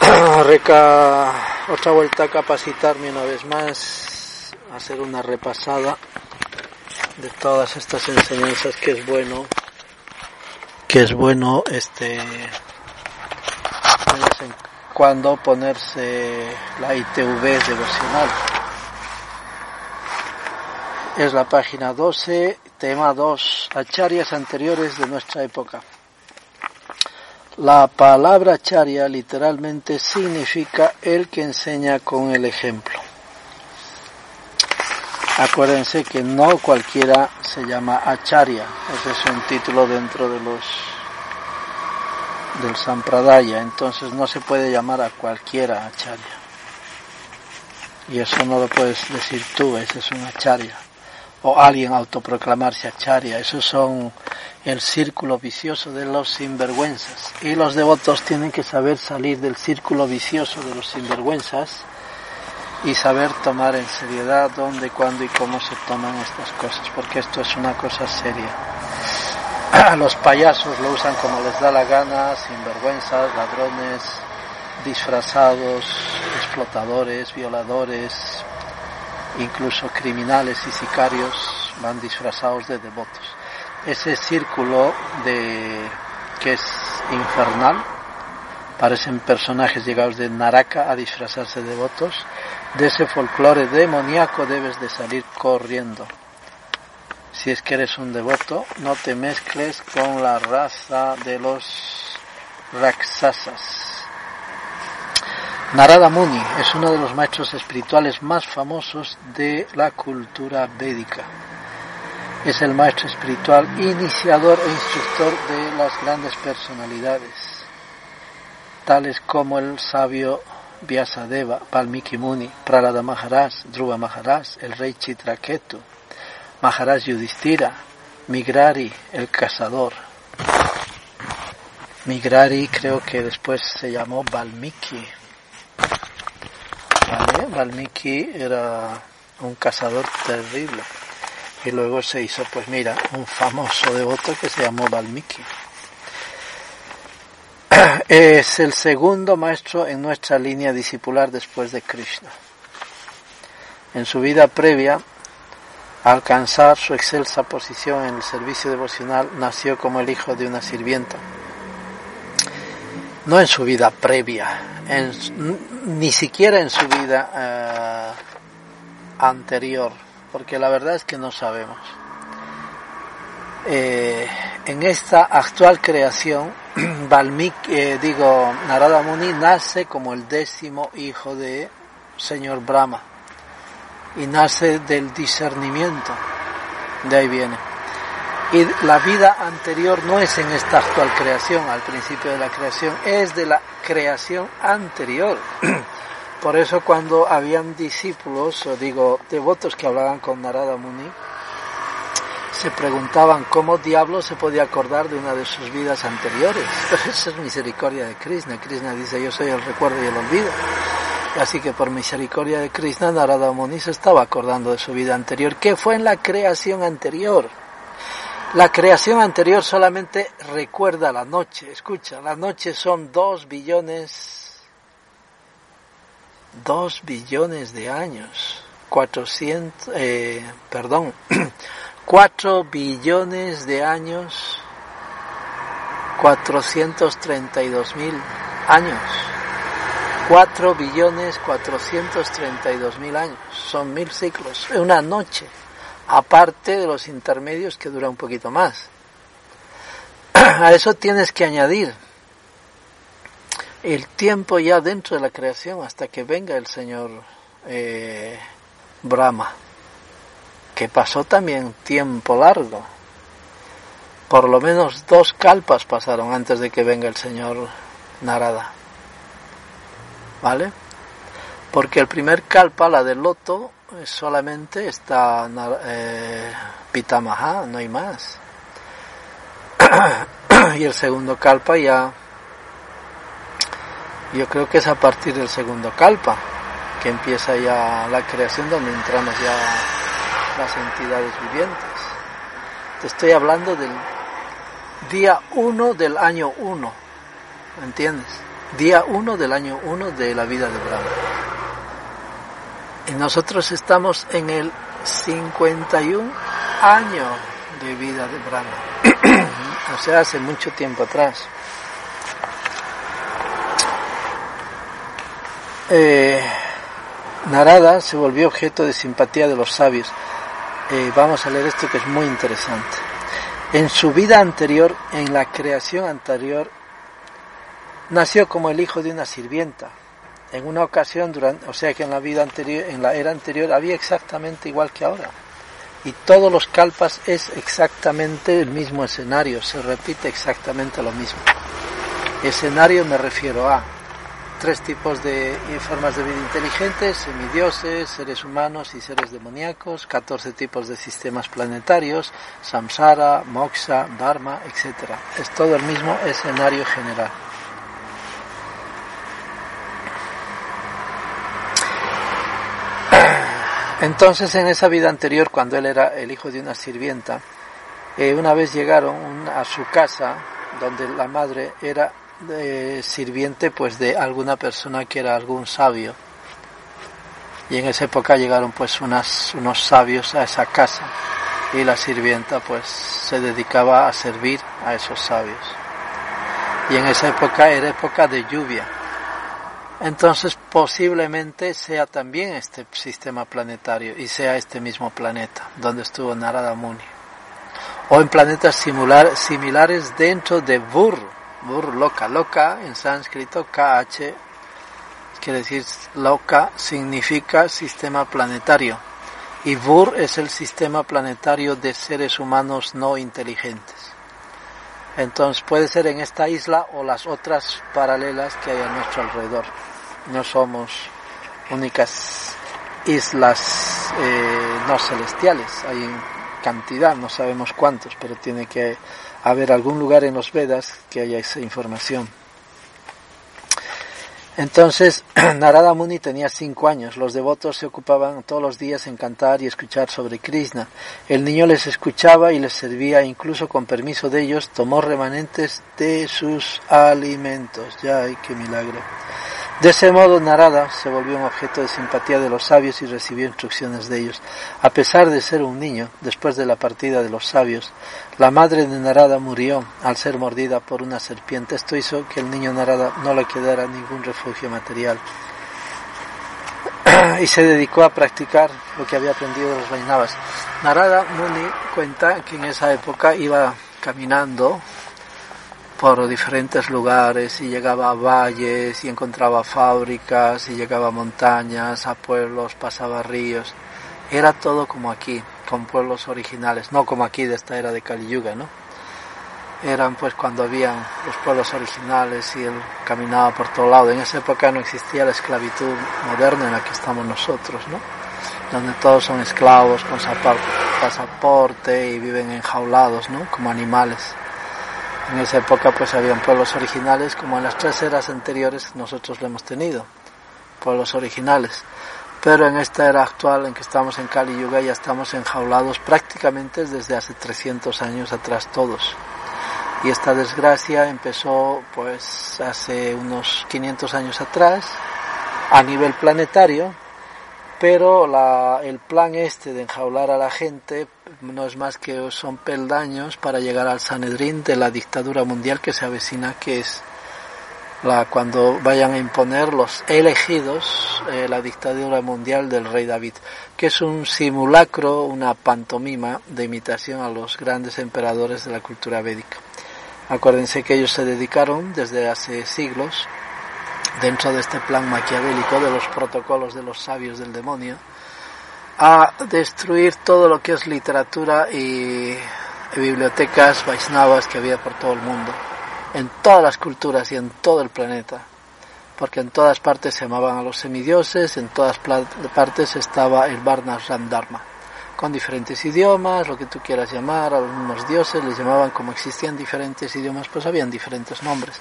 reca, otra vuelta a capacitarme una vez más, hacer una repasada de todas estas enseñanzas que es bueno, que es bueno este cuando ponerse la ITV devocional. Es la página 12, tema 2, acharyas anteriores de nuestra época. La palabra acharya literalmente significa el que enseña con el ejemplo. Acuérdense que no cualquiera se llama acharya, ese es un título dentro de los del Sampradaya, entonces no se puede llamar a cualquiera acharya. Y eso no lo puedes decir tú, ese es un acharya. O alguien autoproclamarse acharya, esos son el círculo vicioso de los sinvergüenzas. Y los devotos tienen que saber salir del círculo vicioso de los sinvergüenzas y saber tomar en seriedad dónde, cuándo y cómo se toman estas cosas, porque esto es una cosa seria. los payasos lo usan como les da la gana, sin vergüenzas, ladrones, disfrazados, explotadores, violadores, incluso criminales y sicarios van disfrazados de devotos. Ese círculo de que es infernal, parecen personajes llegados de Naraka a disfrazarse de devotos, de ese folclore demoníaco debes de salir corriendo si es que eres un devoto, no te mezcles con la raza de los Raksasas. Narada Muni es uno de los maestros espirituales más famosos de la cultura védica. Es el maestro espiritual iniciador e instructor de las grandes personalidades, tales como el sabio Vyasadeva, Valmiki Muni, Pralada Maharaj, Dhruva Maharaj, el rey Chitraketu, Maharaj Yudhishthira, Migrari, el cazador. Migrari creo que después se llamó Valmiki. ¿Vale? Valmiki era un cazador terrible. Y luego se hizo, pues mira, un famoso devoto que se llamó Valmiki. Es el segundo maestro en nuestra línea discipular después de Krishna. En su vida previa, a alcanzar su excelsa posición en el servicio devocional, nació como el hijo de una sirvienta. No en su vida previa, ni siquiera en su vida eh, anterior, porque la verdad es que no sabemos. Eh, en esta actual creación, Valmiki, eh, digo, Narada Muni nace como el décimo hijo de señor Brahma y nace del discernimiento. De ahí viene. Y la vida anterior no es en esta actual creación, al principio de la creación, es de la creación anterior. Por eso cuando habían discípulos, o digo, devotos que hablaban con Narada Muni, se preguntaban cómo diablo se podía acordar de una de sus vidas anteriores. Esa es misericordia de Krishna. Krishna dice, yo soy el recuerdo y el olvido. Así que por misericordia de Krishna, Narada Muni se estaba acordando de su vida anterior. ¿Qué fue en la creación anterior? La creación anterior solamente recuerda la noche. Escucha, la noche son dos billones, dos billones de años. Cuatrocientos, eh, perdón, cuatro billones de años, cuatrocientos treinta y dos mil años. 4 billones 432 mil años, son mil ciclos, una noche, aparte de los intermedios que dura un poquito más. A eso tienes que añadir el tiempo ya dentro de la creación hasta que venga el Señor eh, Brahma, que pasó también tiempo largo. Por lo menos dos calpas pasaron antes de que venga el Señor Narada. ¿vale? Porque el primer kalpa, la del loto, solamente está eh, Pitamaha, no hay más. y el segundo kalpa ya, yo creo que es a partir del segundo kalpa que empieza ya la creación donde entramos ya entidades vivientes. Te estoy hablando del día 1 del año 1, ¿entiendes? día 1 del año 1 de la vida de Brahma. Y nosotros estamos en el 51 año de vida de Brahma. o sea, hace mucho tiempo atrás. Eh, Narada se volvió objeto de simpatía de los sabios. Vamos a leer esto que es muy interesante. En su vida anterior, en la creación anterior, nació como el hijo de una sirvienta. En una ocasión, durante, o sea que en la vida anterior, en la era anterior, había exactamente igual que ahora. Y todos los kalpas es exactamente el mismo escenario, se repite exactamente lo mismo. Escenario me refiero a tres tipos de formas de vida inteligentes, semidioses, seres humanos y seres demoníacos, 14 tipos de sistemas planetarios, samsara, moksha, dharma, etc. Es todo el mismo escenario general. Entonces en esa vida anterior, cuando él era el hijo de una sirvienta, eh, una vez llegaron a su casa, donde la madre era eh, sirviente pues de alguna persona que era algún sabio. Y en esa época llegaron pues unas, unos sabios a esa casa y la sirvienta pues se dedicaba a servir a esos sabios. Y en esa época era época de lluvia entonces posiblemente sea también este sistema planetario y sea este mismo planeta donde estuvo Narada Muni. O en planetas similares dentro de Bur, Bur Loka. Loka en sánscrito KH quiere decir Loka significa sistema planetario. Y Bur es el sistema planetario de seres humanos no inteligentes. Entonces puede ser en esta isla o las otras paralelas que hay a nuestro alrededor no somos únicas islas eh, no celestiales, hay en cantidad, no sabemos cuántos, pero tiene que haber algún lugar en los Vedas que haya esa información. Entonces, Narada Muni tenía cinco años. Los devotos se ocupaban todos los días en cantar y escuchar sobre Krishna. El niño les escuchaba y les servía, incluso con permiso de ellos, tomó remanentes de sus alimentos. Ya, ay, qué milagro. De ese modo Narada se volvió un objeto de simpatía de los sabios y recibió instrucciones de ellos. A pesar de ser un niño, después de la partida de los sabios, la madre de Narada murió al ser mordida por una serpiente. Esto hizo que el niño Narada no le quedara ningún refugio material y se dedicó a practicar lo que había aprendido de los Vaisnavas. Narada Muni cuenta que en esa época iba caminando por diferentes lugares y llegaba a valles y encontraba fábricas y llegaba a montañas, a pueblos, pasaba ríos. Era todo como aquí, con pueblos originales, no como aquí de esta era de Kali Yuga, ¿no? Eran pues cuando habían los pueblos originales y él caminaba por todo lado. En esa época no existía la esclavitud moderna en la que estamos nosotros, ¿no? Donde todos son esclavos con pasaporte y viven enjaulados, ¿no? Como animales. En esa época pues habían pueblos originales como en las tres eras anteriores nosotros lo hemos tenido, pueblos originales. Pero en esta era actual en que estamos en Kali Yuga ya estamos enjaulados prácticamente desde hace 300 años atrás todos. Y esta desgracia empezó pues hace unos 500 años atrás a nivel planetario pero la, el plan este de enjaular a la gente no es más que son peldaños para llegar al Sanedrín de la dictadura mundial que se avecina, que es la, cuando vayan a imponer los elegidos eh, la dictadura mundial del rey David, que es un simulacro, una pantomima de imitación a los grandes emperadores de la cultura védica. Acuérdense que ellos se dedicaron desde hace siglos dentro de este plan maquiavélico de los protocolos de los sabios del demonio, a destruir todo lo que es literatura y bibliotecas Vaisnavas que había por todo el mundo, en todas las culturas y en todo el planeta, porque en todas partes se llamaban a los semidioses, en todas partes estaba el Varna Dharma, con diferentes idiomas, lo que tú quieras llamar, a los mismos dioses les llamaban como existían diferentes idiomas, pues habían diferentes nombres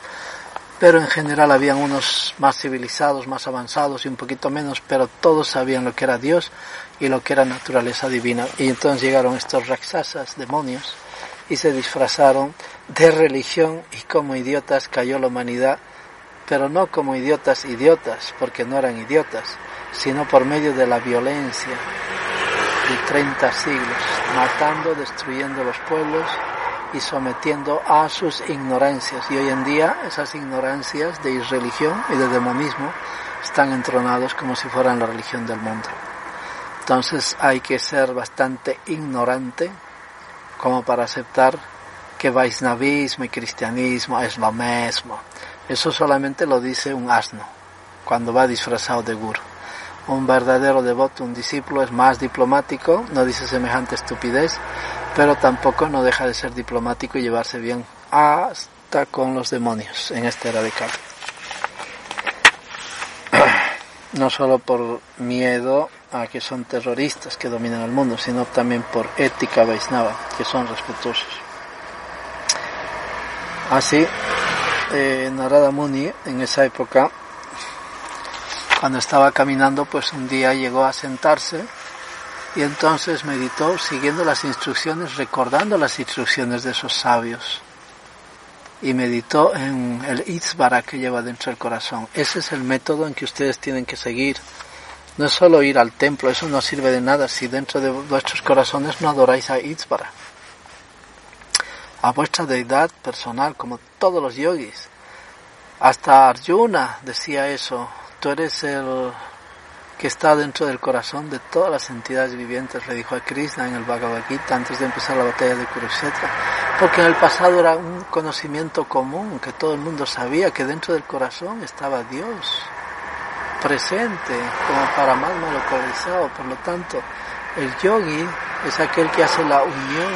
pero en general habían unos más civilizados, más avanzados y un poquito menos, pero todos sabían lo que era Dios y lo que era naturaleza divina. Y entonces llegaron estos raksasas, demonios, y se disfrazaron de religión y como idiotas cayó la humanidad, pero no como idiotas idiotas, porque no eran idiotas, sino por medio de la violencia de 30 siglos, matando, destruyendo los pueblos, y sometiendo a sus ignorancias. Y hoy en día esas ignorancias de irreligión y de demonismo están entronados como si fueran la religión del mundo. Entonces hay que ser bastante ignorante como para aceptar que Vaisnavismo y cristianismo es lo mismo. Eso solamente lo dice un asno cuando va disfrazado de guru. Un verdadero devoto, un discípulo es más diplomático, no dice semejante estupidez, pero tampoco no deja de ser diplomático y llevarse bien hasta con los demonios en de Kali. No solo por miedo a que son terroristas que dominan el mundo, sino también por ética Vaisnava, que son respetuosos. Así, eh, Narada Muni en esa época, cuando estaba caminando, pues un día llegó a sentarse y entonces meditó siguiendo las instrucciones, recordando las instrucciones de esos sabios. Y meditó en el Itzvara que lleva dentro del corazón. Ese es el método en que ustedes tienen que seguir. No es solo ir al templo, eso no sirve de nada si dentro de vuestros corazones no adoráis a Itzvara. A vuestra deidad personal, como todos los yogis. Hasta Arjuna decía eso. Tú eres el que está dentro del corazón de todas las entidades vivientes, le dijo a Krishna en el Bhagavad Gita antes de empezar la batalla de Kurukshetra, porque en el pasado era un conocimiento común, que todo el mundo sabía que dentro del corazón estaba Dios presente, como para más localizado, por lo tanto, el yogi es aquel que hace la unión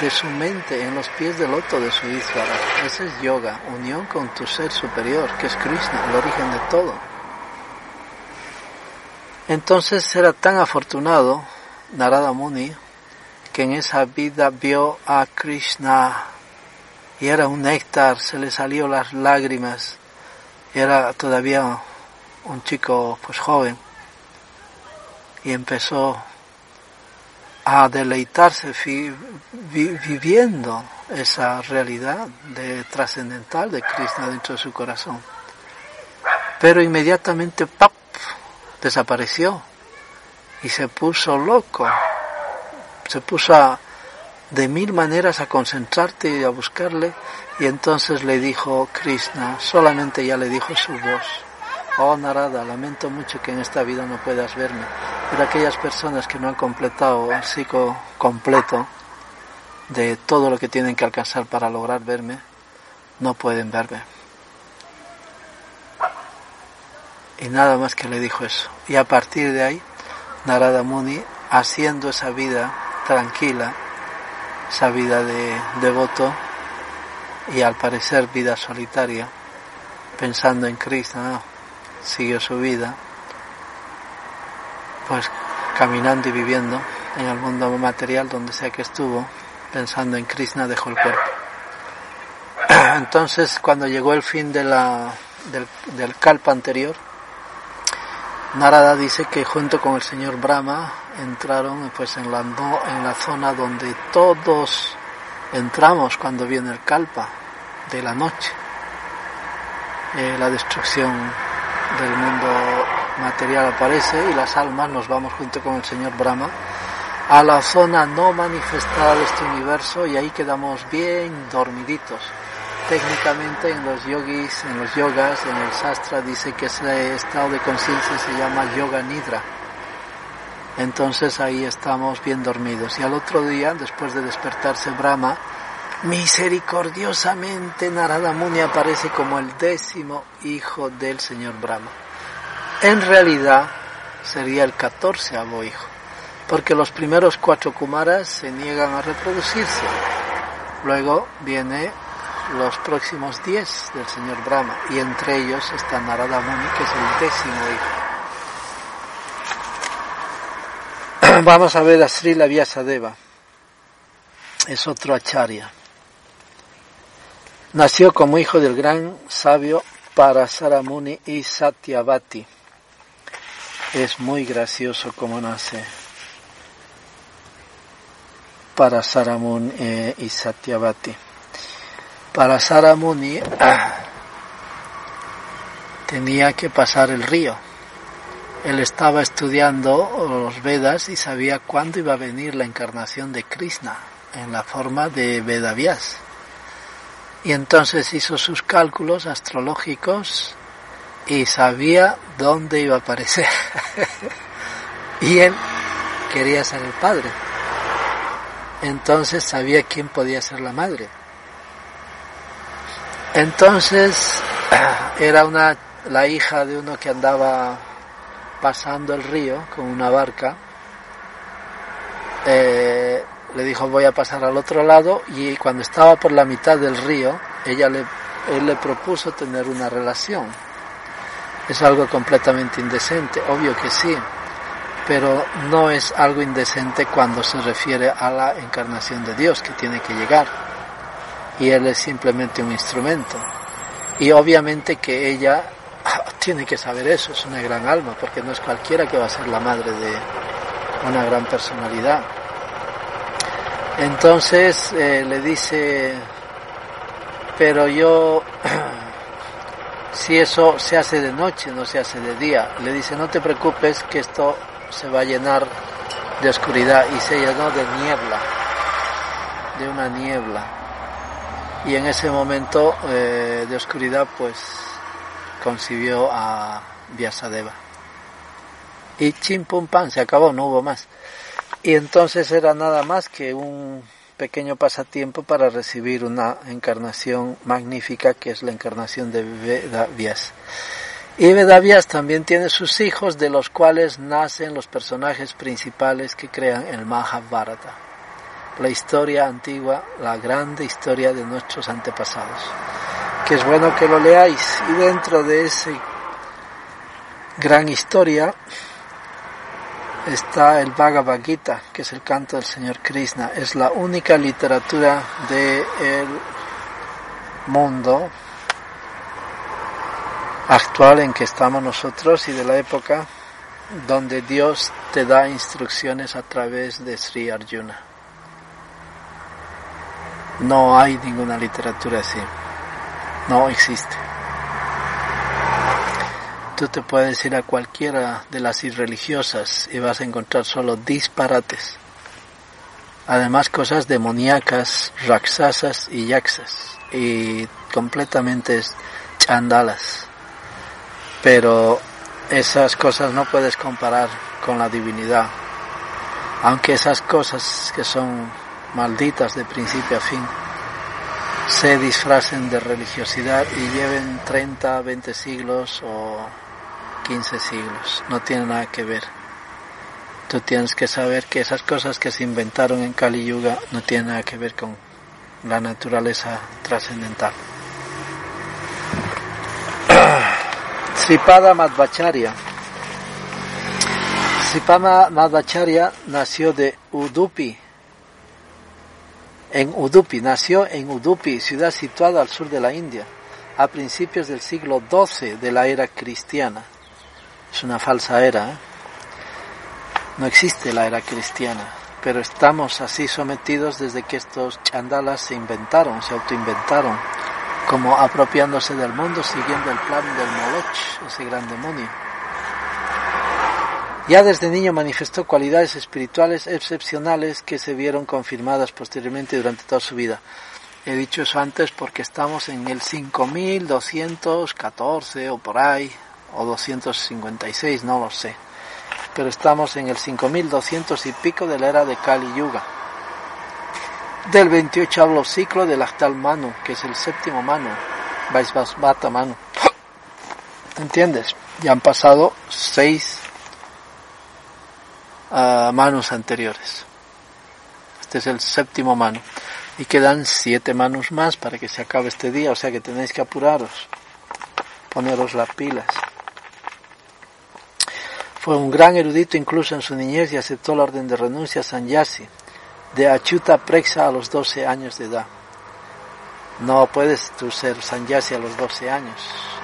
de su mente en los pies del loto de su Isvara. Ese es yoga, unión con tu ser superior, que es Krishna, el origen de todo. Entonces era tan afortunado Narada Muni que en esa vida vio a Krishna y era un néctar, se le salió las lágrimas Era todavía un chico pues joven y empezó a deleitarse viviendo esa realidad de trascendental de Krishna dentro de su corazón. Pero inmediatamente ¡pap! Desapareció y se puso loco. Se puso de mil maneras a concentrarte y a buscarle y entonces le dijo Krishna, solamente ya le dijo su voz. Oh Narada, lamento mucho que en esta vida no puedas verme, pero aquellas personas que no han completado el ciclo completo de todo lo que tienen que alcanzar para lograr verme, no pueden verme. Y nada más que le dijo eso. Y a partir de ahí, Narada Muni, haciendo esa vida tranquila, esa vida de devoto y al parecer vida solitaria, pensando en Krishna, siguió su vida, pues caminando y viviendo en el mundo material donde sea que estuvo, pensando en Krishna dejó el cuerpo. Entonces, cuando llegó el fin de la, del, del kalpa anterior, Narada dice que junto con el señor Brahma entraron pues en la, en la zona donde todos entramos cuando viene el kalpa de la noche, eh, la destrucción del mundo material aparece y las almas nos vamos junto con el señor Brahma a la zona no manifestada de este universo y ahí quedamos bien dormiditos. Técnicamente en los yogis, en los yogas, en el sastra dice que ese estado de conciencia se llama yoga nidra. Entonces ahí estamos bien dormidos. Y al otro día, después de despertarse Brahma, misericordiosamente Narada Muni aparece como el décimo hijo del señor Brahma. En realidad sería el catorceavo hijo, porque los primeros cuatro Kumaras se niegan a reproducirse. Luego viene los próximos diez del señor Brahma y entre ellos está Narada Muni que es el décimo hijo. Vamos a ver a Srila Vyasadeva. Es otro acharya. Nació como hijo del gran sabio Parasaramuni y Satyavati. Es muy gracioso como nace Parasaramuni eh, y Satyavati. Parasaramuni ah, tenía que pasar el río. Él estaba estudiando los Vedas y sabía cuándo iba a venir la encarnación de Krishna en la forma de Vedavyas y entonces hizo sus cálculos astrológicos y sabía dónde iba a aparecer. y él quería ser el padre. Entonces sabía quién podía ser la madre. Entonces era una la hija de uno que andaba pasando el río con una barca. Eh, le dijo voy a pasar al otro lado y cuando estaba por la mitad del río, ella le, él le propuso tener una relación. Es algo completamente indecente, obvio que sí, pero no es algo indecente cuando se refiere a la encarnación de Dios que tiene que llegar. Y él es simplemente un instrumento. Y obviamente que ella tiene que saber eso, es una gran alma, porque no es cualquiera que va a ser la madre de una gran personalidad. Entonces eh, le dice, pero yo, si eso se hace de noche, no se hace de día, le dice, no te preocupes que esto se va a llenar de oscuridad y se llenó de niebla, de una niebla. Y en ese momento eh, de oscuridad pues concibió a Vyasadeva. Y chim pum pan, se acabó, no hubo más. Y entonces era nada más que un pequeño pasatiempo para recibir una encarnación magnífica que es la encarnación de Vedavyas. Y Vedavyas también tiene sus hijos de los cuales nacen los personajes principales que crean el Mahabharata, la historia antigua, la grande historia de nuestros antepasados. Que es bueno que lo leáis y dentro de esa gran historia está el Bhagavad Gita, que es el canto del Señor Krishna. Es la única literatura del mundo actual en que estamos nosotros y de la época donde Dios te da instrucciones a través de Sri Arjuna. No hay ninguna literatura así. No existe. Tú te puedes ir a cualquiera de las irreligiosas y vas a encontrar solo disparates. Además cosas demoníacas, raksasas y yaksas y completamente chandalas. Pero esas cosas no puedes comparar con la divinidad. Aunque esas cosas que son malditas de principio a fin se disfracen de religiosidad y lleven 30, 20 siglos o 15 siglos. No tiene nada que ver. Tú tienes que saber que esas cosas que se inventaron en Kali Yuga no tienen nada que ver con la naturaleza trascendental. Sripada Madhvacharya. Sripada Madhvacharya nació de Udupi, en Udupi, nació en Udupi, ciudad situada al sur de la India, a principios del siglo XII de la era cristiana. Es una falsa era, ¿eh? no existe la era cristiana, pero estamos así sometidos desde que estos chandalas se inventaron, se autoinventaron como apropiándose del mundo siguiendo el plan del Moloch, ese gran demonio. Ya desde niño manifestó cualidades espirituales excepcionales que se vieron confirmadas posteriormente durante toda su vida. He dicho eso antes porque estamos en el 5214 o por ahí, o 256, no lo sé. Pero estamos en el 5200 y pico de la era de Kali Yuga del 28 ciclo del actual Manu, que es el séptimo Manu, Vaisvasvata Manu. ¿Entiendes? Ya han pasado seis Manus anteriores. Este es el séptimo Manu. Y quedan siete Manus más para que se acabe este día, o sea que tenéis que apuraros, poneros las pilas. Fue un gran erudito incluso en su niñez y aceptó la orden de renuncia a Sanyasi de Achuta Prexa a los 12 años de edad. No puedes tú ser sanyasi a los 12 años,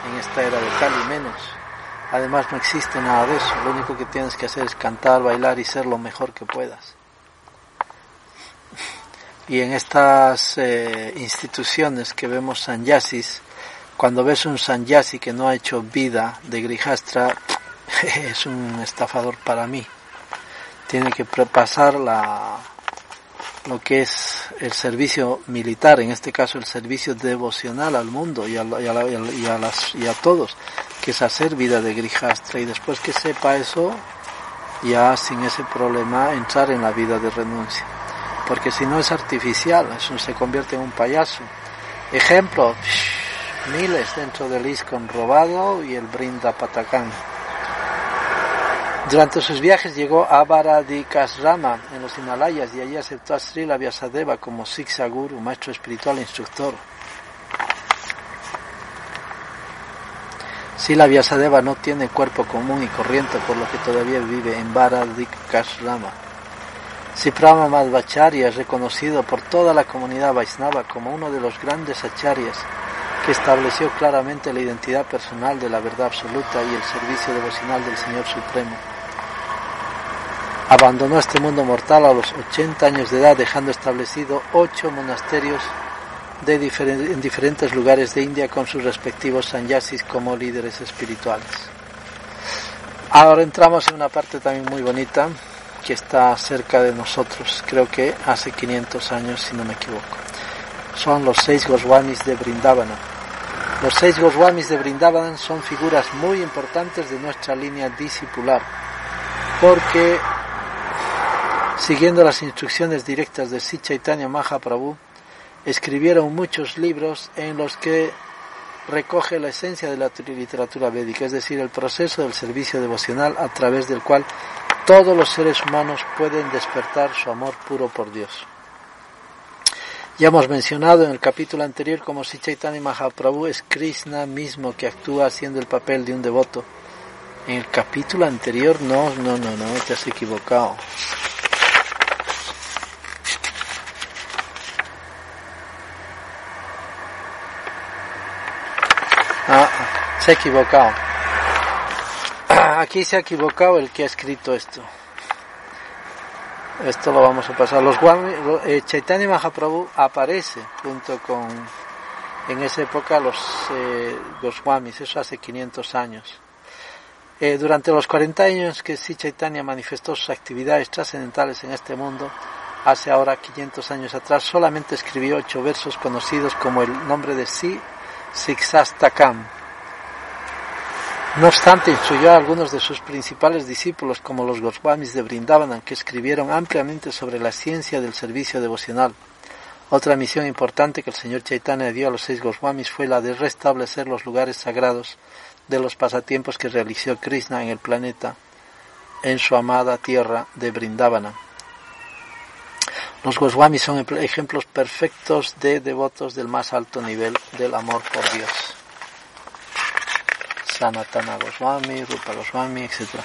en esta era de Cali menos. Además no existe nada de eso, lo único que tienes que hacer es cantar, bailar y ser lo mejor que puedas. Y en estas eh, instituciones que vemos sanyasis, cuando ves un sanyasi que no ha hecho vida de Grijastra, es un estafador para mí. Tiene que pasar la, lo que es el servicio militar, en este caso el servicio devocional al mundo y a, y a, y a, las, y a todos, que es hacer vida de grijastra y después que sepa eso, ya sin ese problema entrar en la vida de renuncia. Porque si no es artificial, eso se convierte en un payaso. Ejemplo, miles dentro del ISKCON robado y el Brinda Patacán durante sus viajes llegó a Varadikasrama en los Himalayas y allí aceptó a Srila Vyasadeva como Siksha Guru, maestro espiritual e instructor. Srila Vyasadeva no tiene cuerpo común y corriente, por lo que todavía vive en Varadikasrama. Siprama Madhvacharya es reconocido por toda la comunidad Vaisnava como uno de los grandes acharyas que estableció claramente la identidad personal de la verdad absoluta y el servicio devocional del Señor Supremo. Abandonó este mundo mortal a los 80 años de edad, dejando establecido ocho monasterios en diferentes lugares de India con sus respectivos sanyasis como líderes espirituales. Ahora entramos en una parte también muy bonita que está cerca de nosotros, creo que hace 500 años si no me equivoco. Son los seis Goswamis de Brindavana. Los seis Goswamis de Brindavana son figuras muy importantes de nuestra línea discipular, porque Siguiendo las instrucciones directas de Sri Chaitanya Mahaprabhu, escribieron muchos libros en los que recoge la esencia de la literatura védica, es decir, el proceso del servicio devocional a través del cual todos los seres humanos pueden despertar su amor puro por Dios. Ya hemos mencionado en el capítulo anterior como Sri Chaitanya Mahaprabhu es Krishna mismo que actúa haciendo el papel de un devoto. En el capítulo anterior, no, no, no, no, te has equivocado. Se ha equivocado. Aquí se ha equivocado el que ha escrito esto. Esto lo vamos a pasar. Los eh, Chaitanya Mahaprabhu aparece junto con, en esa época, los eh, Goswamis, eso hace 500 años. Eh, durante los 40 años que Sri Chaitanya manifestó sus actividades trascendentales en este mundo, hace ahora 500 años atrás, solamente escribió ocho versos conocidos como el nombre de Si No obstante, instruyó a algunos de sus principales discípulos, como los Goswamis de Brindavan, que escribieron ampliamente sobre la ciencia del servicio devocional. Otra misión importante que el señor Chaitanya dio a los seis Goswamis fue la de restablecer los lugares sagrados de los pasatiempos que realizó Krishna en el planeta, en su amada tierra de Brindavana. Los Goswamis son ejemplos perfectos de devotos del más alto nivel del amor por Dios. Sanatana Goswami, Rupa Goswami, etc.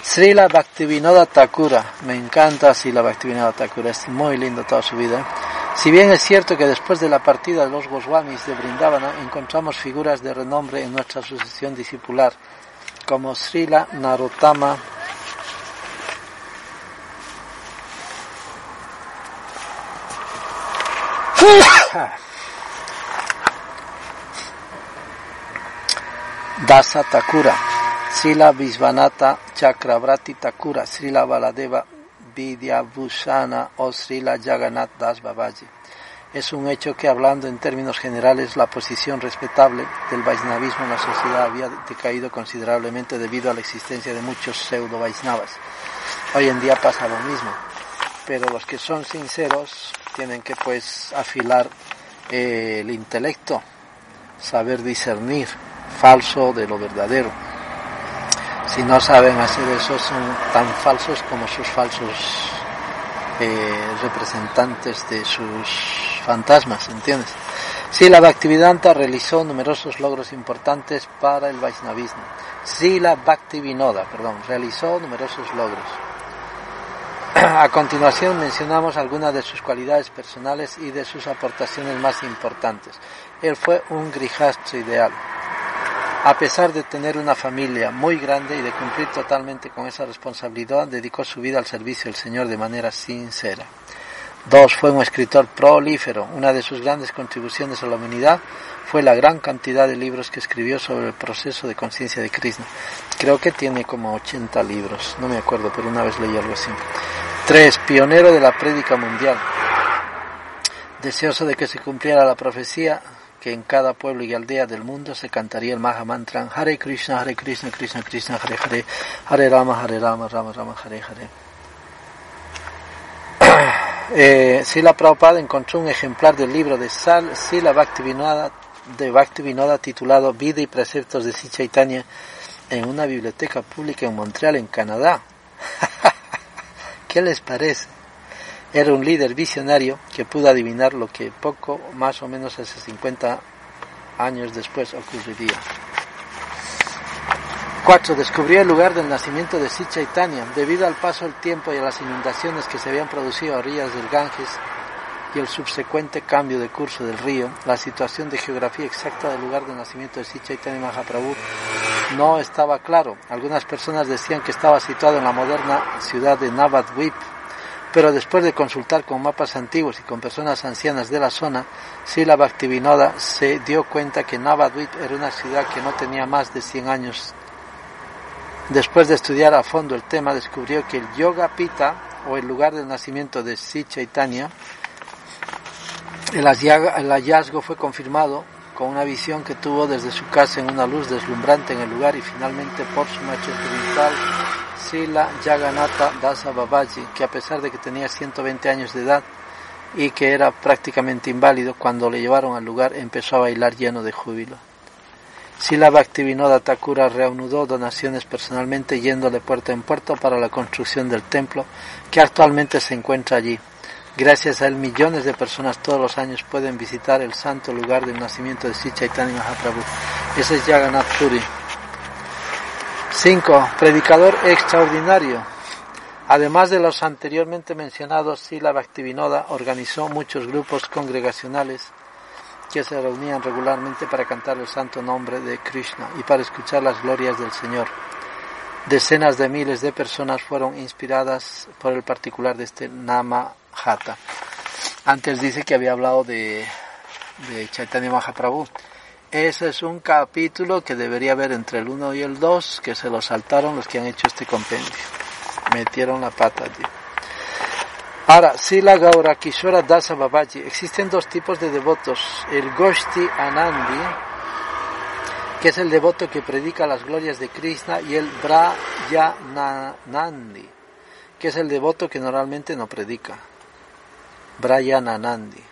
Srila Bhaktivinoda Thakura, me encanta Srila Bhaktivinoda Thakura, es muy lindo toda su vida. Si bien es cierto que después de la partida de los Goswamis de Brindavana encontramos figuras de renombre en nuestra sucesión discipular, como Srila Narottama Dasa Takura, Srila Visvanata Chakrabrati Takura, Srila Baladeva Vidyabhushana o Srila Jagannath Das Babaji. Es un hecho que, hablando en términos generales, la posición respetable del Vaishnavismo en la sociedad había decaído considerablemente debido a la existencia de muchos pseudo Vaishnavas. Hoy en día pasa lo mismo, pero los que son sinceros tienen que pues afilar eh, el intelecto, saber discernir falso de lo verdadero si no saben hacer eso son tan falsos como sus falsos eh, representantes de sus fantasmas, ¿entiendes? Sila Bhaktivedanta realizó numerosos logros importantes para el Vaishnavismo. Sila Bhaktivinoda, perdón, realizó numerosos logros. A continuación mencionamos algunas de sus cualidades personales y de sus aportaciones más importantes. Él fue un grijastro ideal. A pesar de tener una familia muy grande y de cumplir totalmente con esa responsabilidad, dedicó su vida al servicio del Señor de manera sincera. Dos, fue un escritor prolífero. Una de sus grandes contribuciones a la humanidad fue la gran cantidad de libros que escribió sobre el proceso de conciencia de Krishna. Creo que tiene como 80 libros, no me acuerdo, pero una vez leí algo así. Tres, pionero de la prédica mundial. Deseoso de que se cumpliera la profecía, que en cada pueblo y aldea del mundo se cantaría el Mahamantra Hare Krishna, Hare Krishna, Krishna Krishna, Hare Hare, Hare Rama, Hare Rama, Rama Rama, Hare Hare. Eh, Sila Prabhupada encontró un ejemplar del libro de Sal, Sila Bhaktivinoda, de Bhaktivinoda titulado Vida y Preceptos de Sichaitanya en una biblioteca pública en Montreal, en Canadá. ¿Qué les parece? Era un líder visionario que pudo adivinar lo que poco más o menos hace 50 años después ocurriría. 4. Descubrió el lugar del nacimiento de Sichaitanya. Debido al paso del tiempo y a las inundaciones que se habían producido a orillas del Ganges y el subsecuente cambio de curso del río, la situación de geografía exacta del lugar del nacimiento de Sichaitanya Mahaprabhu no estaba claro. Algunas personas decían que estaba situado en la moderna ciudad de Navadvip, pero después de consultar con mapas antiguos y con personas ancianas de la zona, Sila Bhaktivinoda se dio cuenta que Navadvip era una ciudad que no tenía más de 100 años. Después de estudiar a fondo el tema, descubrió que el Yoga Pita, o el lugar del nacimiento de Sri Chaitanya, el hallazgo fue confirmado con una visión que tuvo desde su casa en una luz deslumbrante en el lugar y finalmente por su macho espiritual Sila Jagannatha Dasa Babaji, que a pesar de que tenía 120 años de edad y que era prácticamente inválido, cuando le llevaron al lugar empezó a bailar lleno de júbilo. Sila Bhaktivinoda Thakura reanudó donaciones personalmente yéndole puerta en puerta para la construcción del templo que actualmente se encuentra allí. Gracias a él millones de personas todos los años pueden visitar el santo lugar del nacimiento de Sri Chaitanya Mahaprabhu. Ese es Jagannath Puri. 5. Predicador extraordinario. Además de los anteriormente mencionados, Sila Bhaktivinoda organizó muchos grupos congregacionales que se reunían regularmente para cantar el santo nombre de Krishna y para escuchar las glorias del Señor. Decenas de miles de personas fueron inspiradas por el particular de este Nama Hata. Antes dice que había hablado de, de Chaitanya Mahaprabhu. Ese es un capítulo que debería haber entre el 1 y el 2, que se lo saltaron los que han hecho este compendio. Metieron la pata allí. Ahora, Sila Gaura Kishora Dasa Babaji. Existen dos tipos de devotos. El Goshti Anandi, que es el devoto que predica las glorias de Krishna, y el Brayanandi, que es el devoto que normalmente no predica. Brayananandi.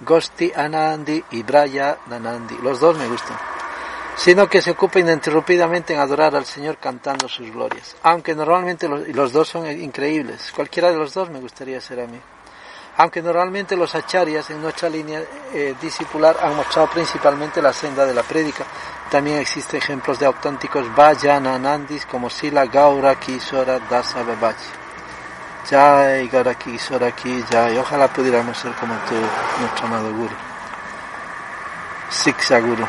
Gosti Anandi y Brayananandi. Los dos me gustan. Sino que se ocupa ininterrumpidamente en adorar al Señor cantando sus glorias. Aunque normalmente los, dos son increíbles. Cualquiera de los dos me gustaría ser a mí aunque normalmente los acharyas en nuestra línea eh, discipular han mostrado principalmente la senda de la prédica, también existen ejemplos de auténticos Vajananandis como Sila Gaura Kisora Dasa Babaji. Jai Gaura Kisora Ki Jai. Ojalá pudiéramos ser como tú, nuestro amado Guru. Siksha Guru.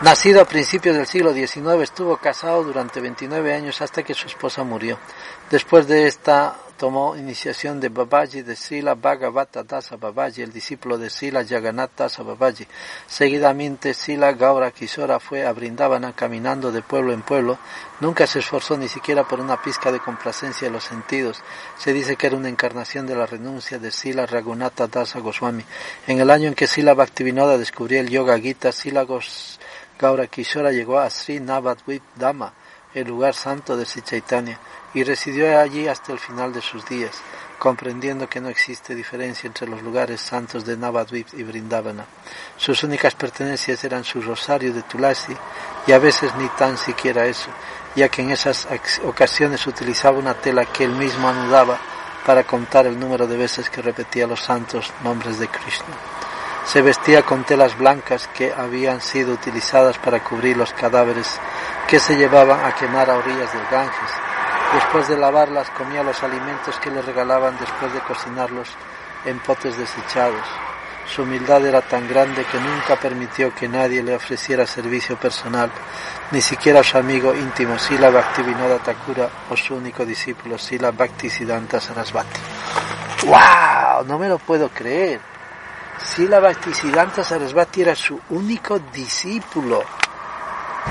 Nacido a principios del siglo XIX, estuvo casado durante 29 años hasta que su esposa murió. Después de esta tomó iniciación de Babaji de Sila Bhagavata Dasa Babaji, el discípulo de Sila Jagannath Dasa Babaji. Seguidamente Sila Gaura Kishora fue a Brindavana caminando de pueblo en pueblo. Nunca se esforzó ni siquiera por una pizca de complacencia de los sentidos. Se dice que era una encarnación de la renuncia de Sila Raghunatha Dasa Goswami. En el año en que Sila Bhaktivinoda descubrió el Yoga Gita, Sila Gaura Kishora llegó a Sri Navadvip Dama, el lugar santo de Chaitanya y residió allí hasta el final de sus días, comprendiendo que no existe diferencia entre los lugares santos de Navadvip y Brindavana. Sus únicas pertenencias eran su rosario de Tulasi y a veces ni tan siquiera eso, ya que en esas ocasiones utilizaba una tela que él mismo anudaba para contar el número de veces que repetía los santos nombres de Krishna. Se vestía con telas blancas que habían sido utilizadas para cubrir los cadáveres que se llevaban a quemar a orillas del Ganges Después de lavarlas comía los alimentos que le regalaban después de cocinarlos en potes desechados. Su humildad era tan grande que nunca permitió que nadie le ofreciera servicio personal, ni siquiera su amigo íntimo Sila Bhaktivinoda Thakura o su único discípulo Sila Bhaktisiddhanta Sarasvati. ¡Wow! No me lo puedo creer. Sila Bhaktisiddhanta Sarasvati era su único discípulo.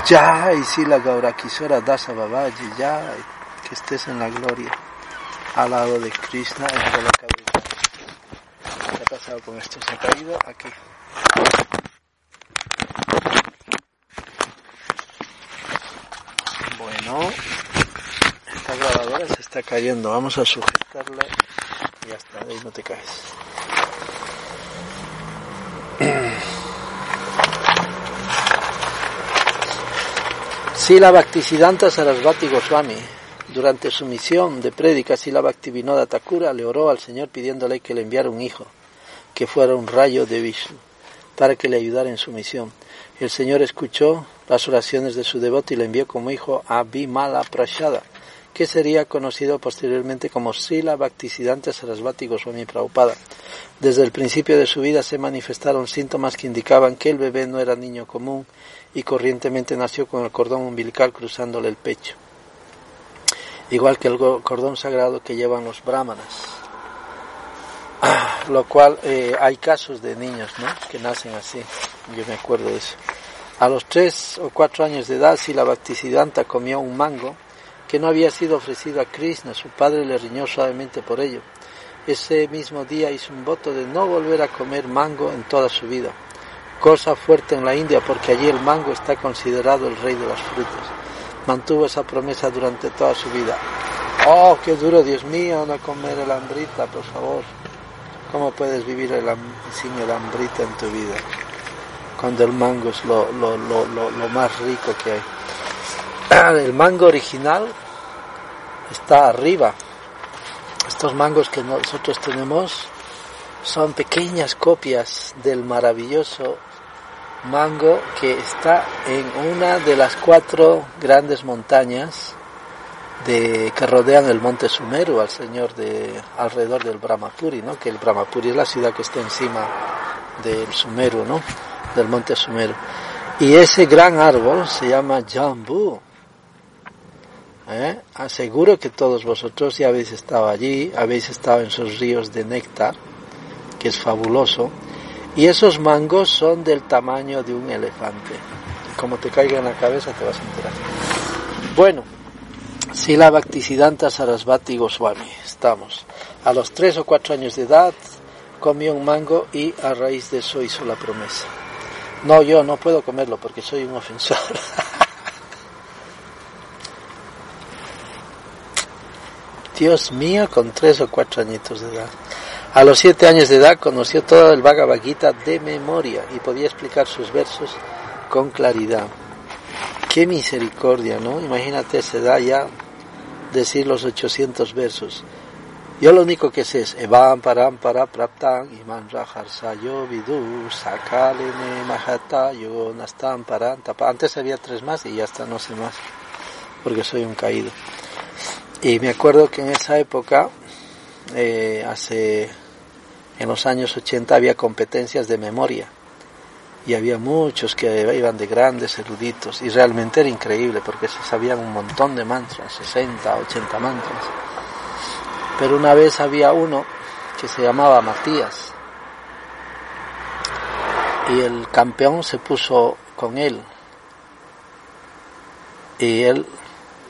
Ya, y Sila Gaurakisora Dasa Babaji, ya que estés en la gloria al lado de Krishna en la cabeza. ¿Qué ha pasado con esto? Se ha caído aquí. Bueno, esta grabadora se está cayendo. Vamos a sujetarla y ya está, ahí no te caes. Sila Bhaktisiddhanta Sarasvati Goswami durante su misión de prédica, Sila Bhaktivinoda Thakura le oró al Señor pidiéndole que le enviara un hijo, que fuera un rayo de Vishnu, para que le ayudara en su misión. El Señor escuchó las oraciones de su devoto y le envió como hijo a Bimala Prashada, que sería conocido posteriormente como Sila Bhaktisiddhanta Sarasvati Goswami Prabhupada. Desde el principio de su vida se manifestaron síntomas que indicaban que el bebé no era niño común y corrientemente nació con el cordón umbilical cruzándole el pecho igual que el cordón sagrado que llevan los brahmanas. Lo cual eh, hay casos de niños ¿no? que nacen así, yo me acuerdo de eso. A los tres o cuatro años de edad, si la Bhaktisiddhanta comió un mango que no había sido ofrecido a Krishna, su padre le riñó suavemente por ello. Ese mismo día hizo un voto de no volver a comer mango en toda su vida. Cosa fuerte en la India porque allí el mango está considerado el rey de las frutas mantuvo esa promesa durante toda su vida. Oh, qué duro, Dios mío, no comer el hambrita, por favor. ¿Cómo puedes vivir el, sin el hambrita en tu vida? Cuando el mango es lo, lo, más rico que hay. El mango original está arriba. Estos mangos que nosotros tenemos son pequeñas copias del maravilloso mango que está en una de las cuatro grandes montañas de, que rodean el monte Sumeru al señor de alrededor del Brahmapuri, ¿no? que el Brahmapuri es la ciudad que está encima del Sumeru, ¿no? Del monte Sumeru. Y ese gran árbol se llama Jambu. ¿Eh? Aseguro que todos vosotros ya habéis estado allí, habéis estado en sus ríos de néctar, que es fabuloso. Y esos mangos son del tamaño de un elefante. Como te caiga en la cabeza te vas a enterar. Bueno, Sila Bhaktisiddhanta Sarasvati Goswami, estamos. A los tres o cuatro años de edad comió un mango y a raíz de eso hizo la promesa. No, yo no puedo comerlo porque soy un ofensor. Dios mío, con tres o cuatro añitos de edad. A los siete años de edad conoció todo el Bhagavad Gita de memoria y podía explicar sus versos con claridad. Qué misericordia, ¿no? Imagínate esa edad ya decir los 800 versos. Yo lo único que sé es Evam Param Para Praptan Iman Sayo Vidu Sakalene Mahata Nastam Parantapa. Antes había tres más y ya está, no sé más, porque soy un caído. Y me acuerdo que en esa época, eh, hace, en los años 80 había competencias de memoria y había muchos que iban de grandes eruditos y realmente era increíble porque se sabían un montón de mantras, 60, 80 mantras. Pero una vez había uno que se llamaba Matías y el campeón se puso con él y él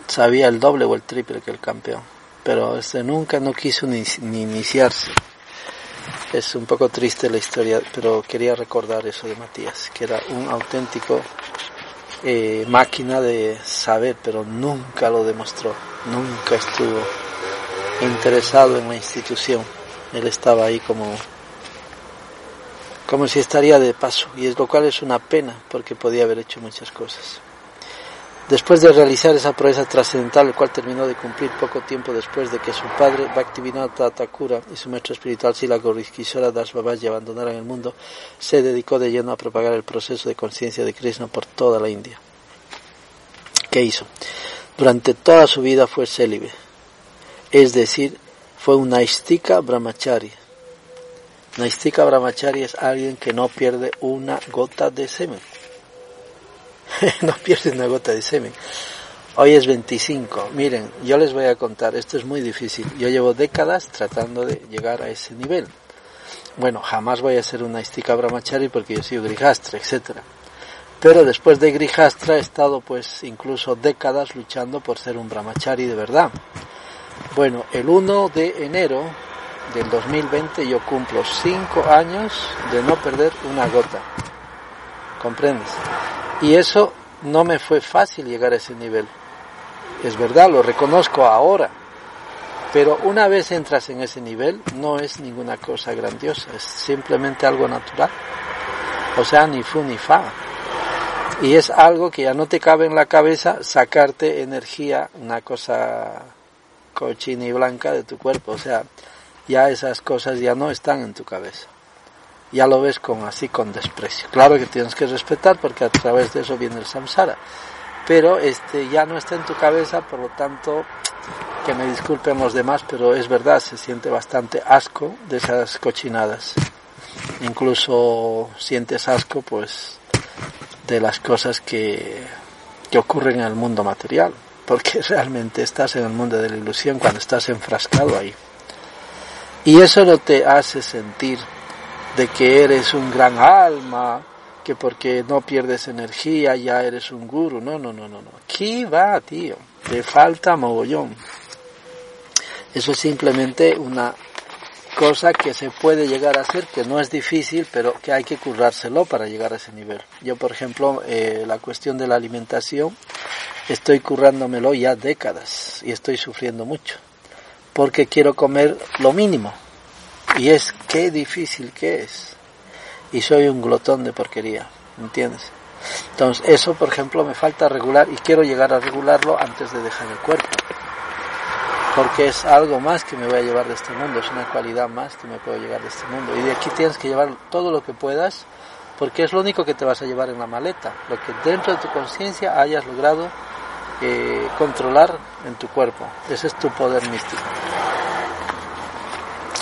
sabía el doble o el triple que el campeón, pero este nunca no quiso ni, iniciarse. Es un poco triste la historia, pero quería recordar eso de Matías, que era un auténtico eh, máquina de saber, pero nunca lo demostró, nunca estuvo interesado en la institución. Él estaba ahí como como si estaría de paso, y es lo cual es una pena, porque podía haber hecho muchas cosas. Después de realizar esa proeza trascendental, el cual terminó de cumplir poco tiempo después de que su padre Bhaktivinoda Thakura y su maestro espiritual Sila Gaurikishora Das Babaji abandonaran el mundo, se dedicó de lleno a propagar el proceso de conciencia de Krishna por toda la India. ¿Qué hizo? Durante toda su vida fue célibe, es decir, fue un Naistika Brahmachari. Naistika Brahmachari es alguien que no pierde una gota de semen no pierdes una gota de semen. Hoy es 25. Miren, yo les voy a contar, esto es muy difícil. Yo llevo décadas tratando de llegar a ese nivel. Bueno, jamás voy a ser una estica brahmachari porque yo soy grijastra, etcétera. Pero después de grijastra he estado pues incluso décadas luchando por ser un brahmachari de verdad. Bueno, el 1 de enero del 2020 yo cumplo 5 años de no perder una gota. ¿Comprendes? Y eso no me fue fácil llegar a ese nivel. Es verdad, lo reconozco ahora. Pero una vez entras en ese nivel, no es ninguna cosa grandiosa, es simplemente algo natural. O sea, ni fu ni fa. Y es algo que ya no te cabe en la cabeza sacarte energía, una cosa cochina y blanca de tu cuerpo. O sea, ya esas cosas ya no están en tu cabeza ya lo ves con así con desprecio. Claro que tienes que respetar porque a través de eso viene el samsara, pero este ya no está en tu cabeza, por lo tanto que me disculpen los demás, pero es verdad, se siente bastante asco de esas cochinadas. Incluso sientes asco pues de las cosas que, que ocurren en el mundo material, porque realmente estás en el mundo de la ilusión cuando estás enfrascado ahí. Y eso no te hace sentir de que eres un gran alma, que porque no pierdes energía ya eres un guru. No, no, no, no, no. Aquí va, tío. Te falta mogollón. Eso es simplemente una cosa que se puede llegar a hacer, que no es difícil, pero que hay que currárselo para llegar a ese nivel. Yo, por ejemplo, eh, la cuestión de la alimentación, estoy currándomelo ya décadas y estoy sufriendo mucho, porque quiero comer lo mínimo, y es qué difícil que es. Y soy un glotón de porquería, ¿entiendes? Entonces, eso, por ejemplo, me falta regular y quiero llegar a regularlo antes de dejar el cuerpo. Porque es algo más que me voy a llevar de este mundo, es una cualidad más que me puedo llevar de este mundo. Y de aquí tienes que llevar todo lo que puedas, porque es lo único que te vas a llevar en la maleta, lo que dentro de tu conciencia hayas logrado eh, controlar en tu cuerpo. Ese es tu poder místico.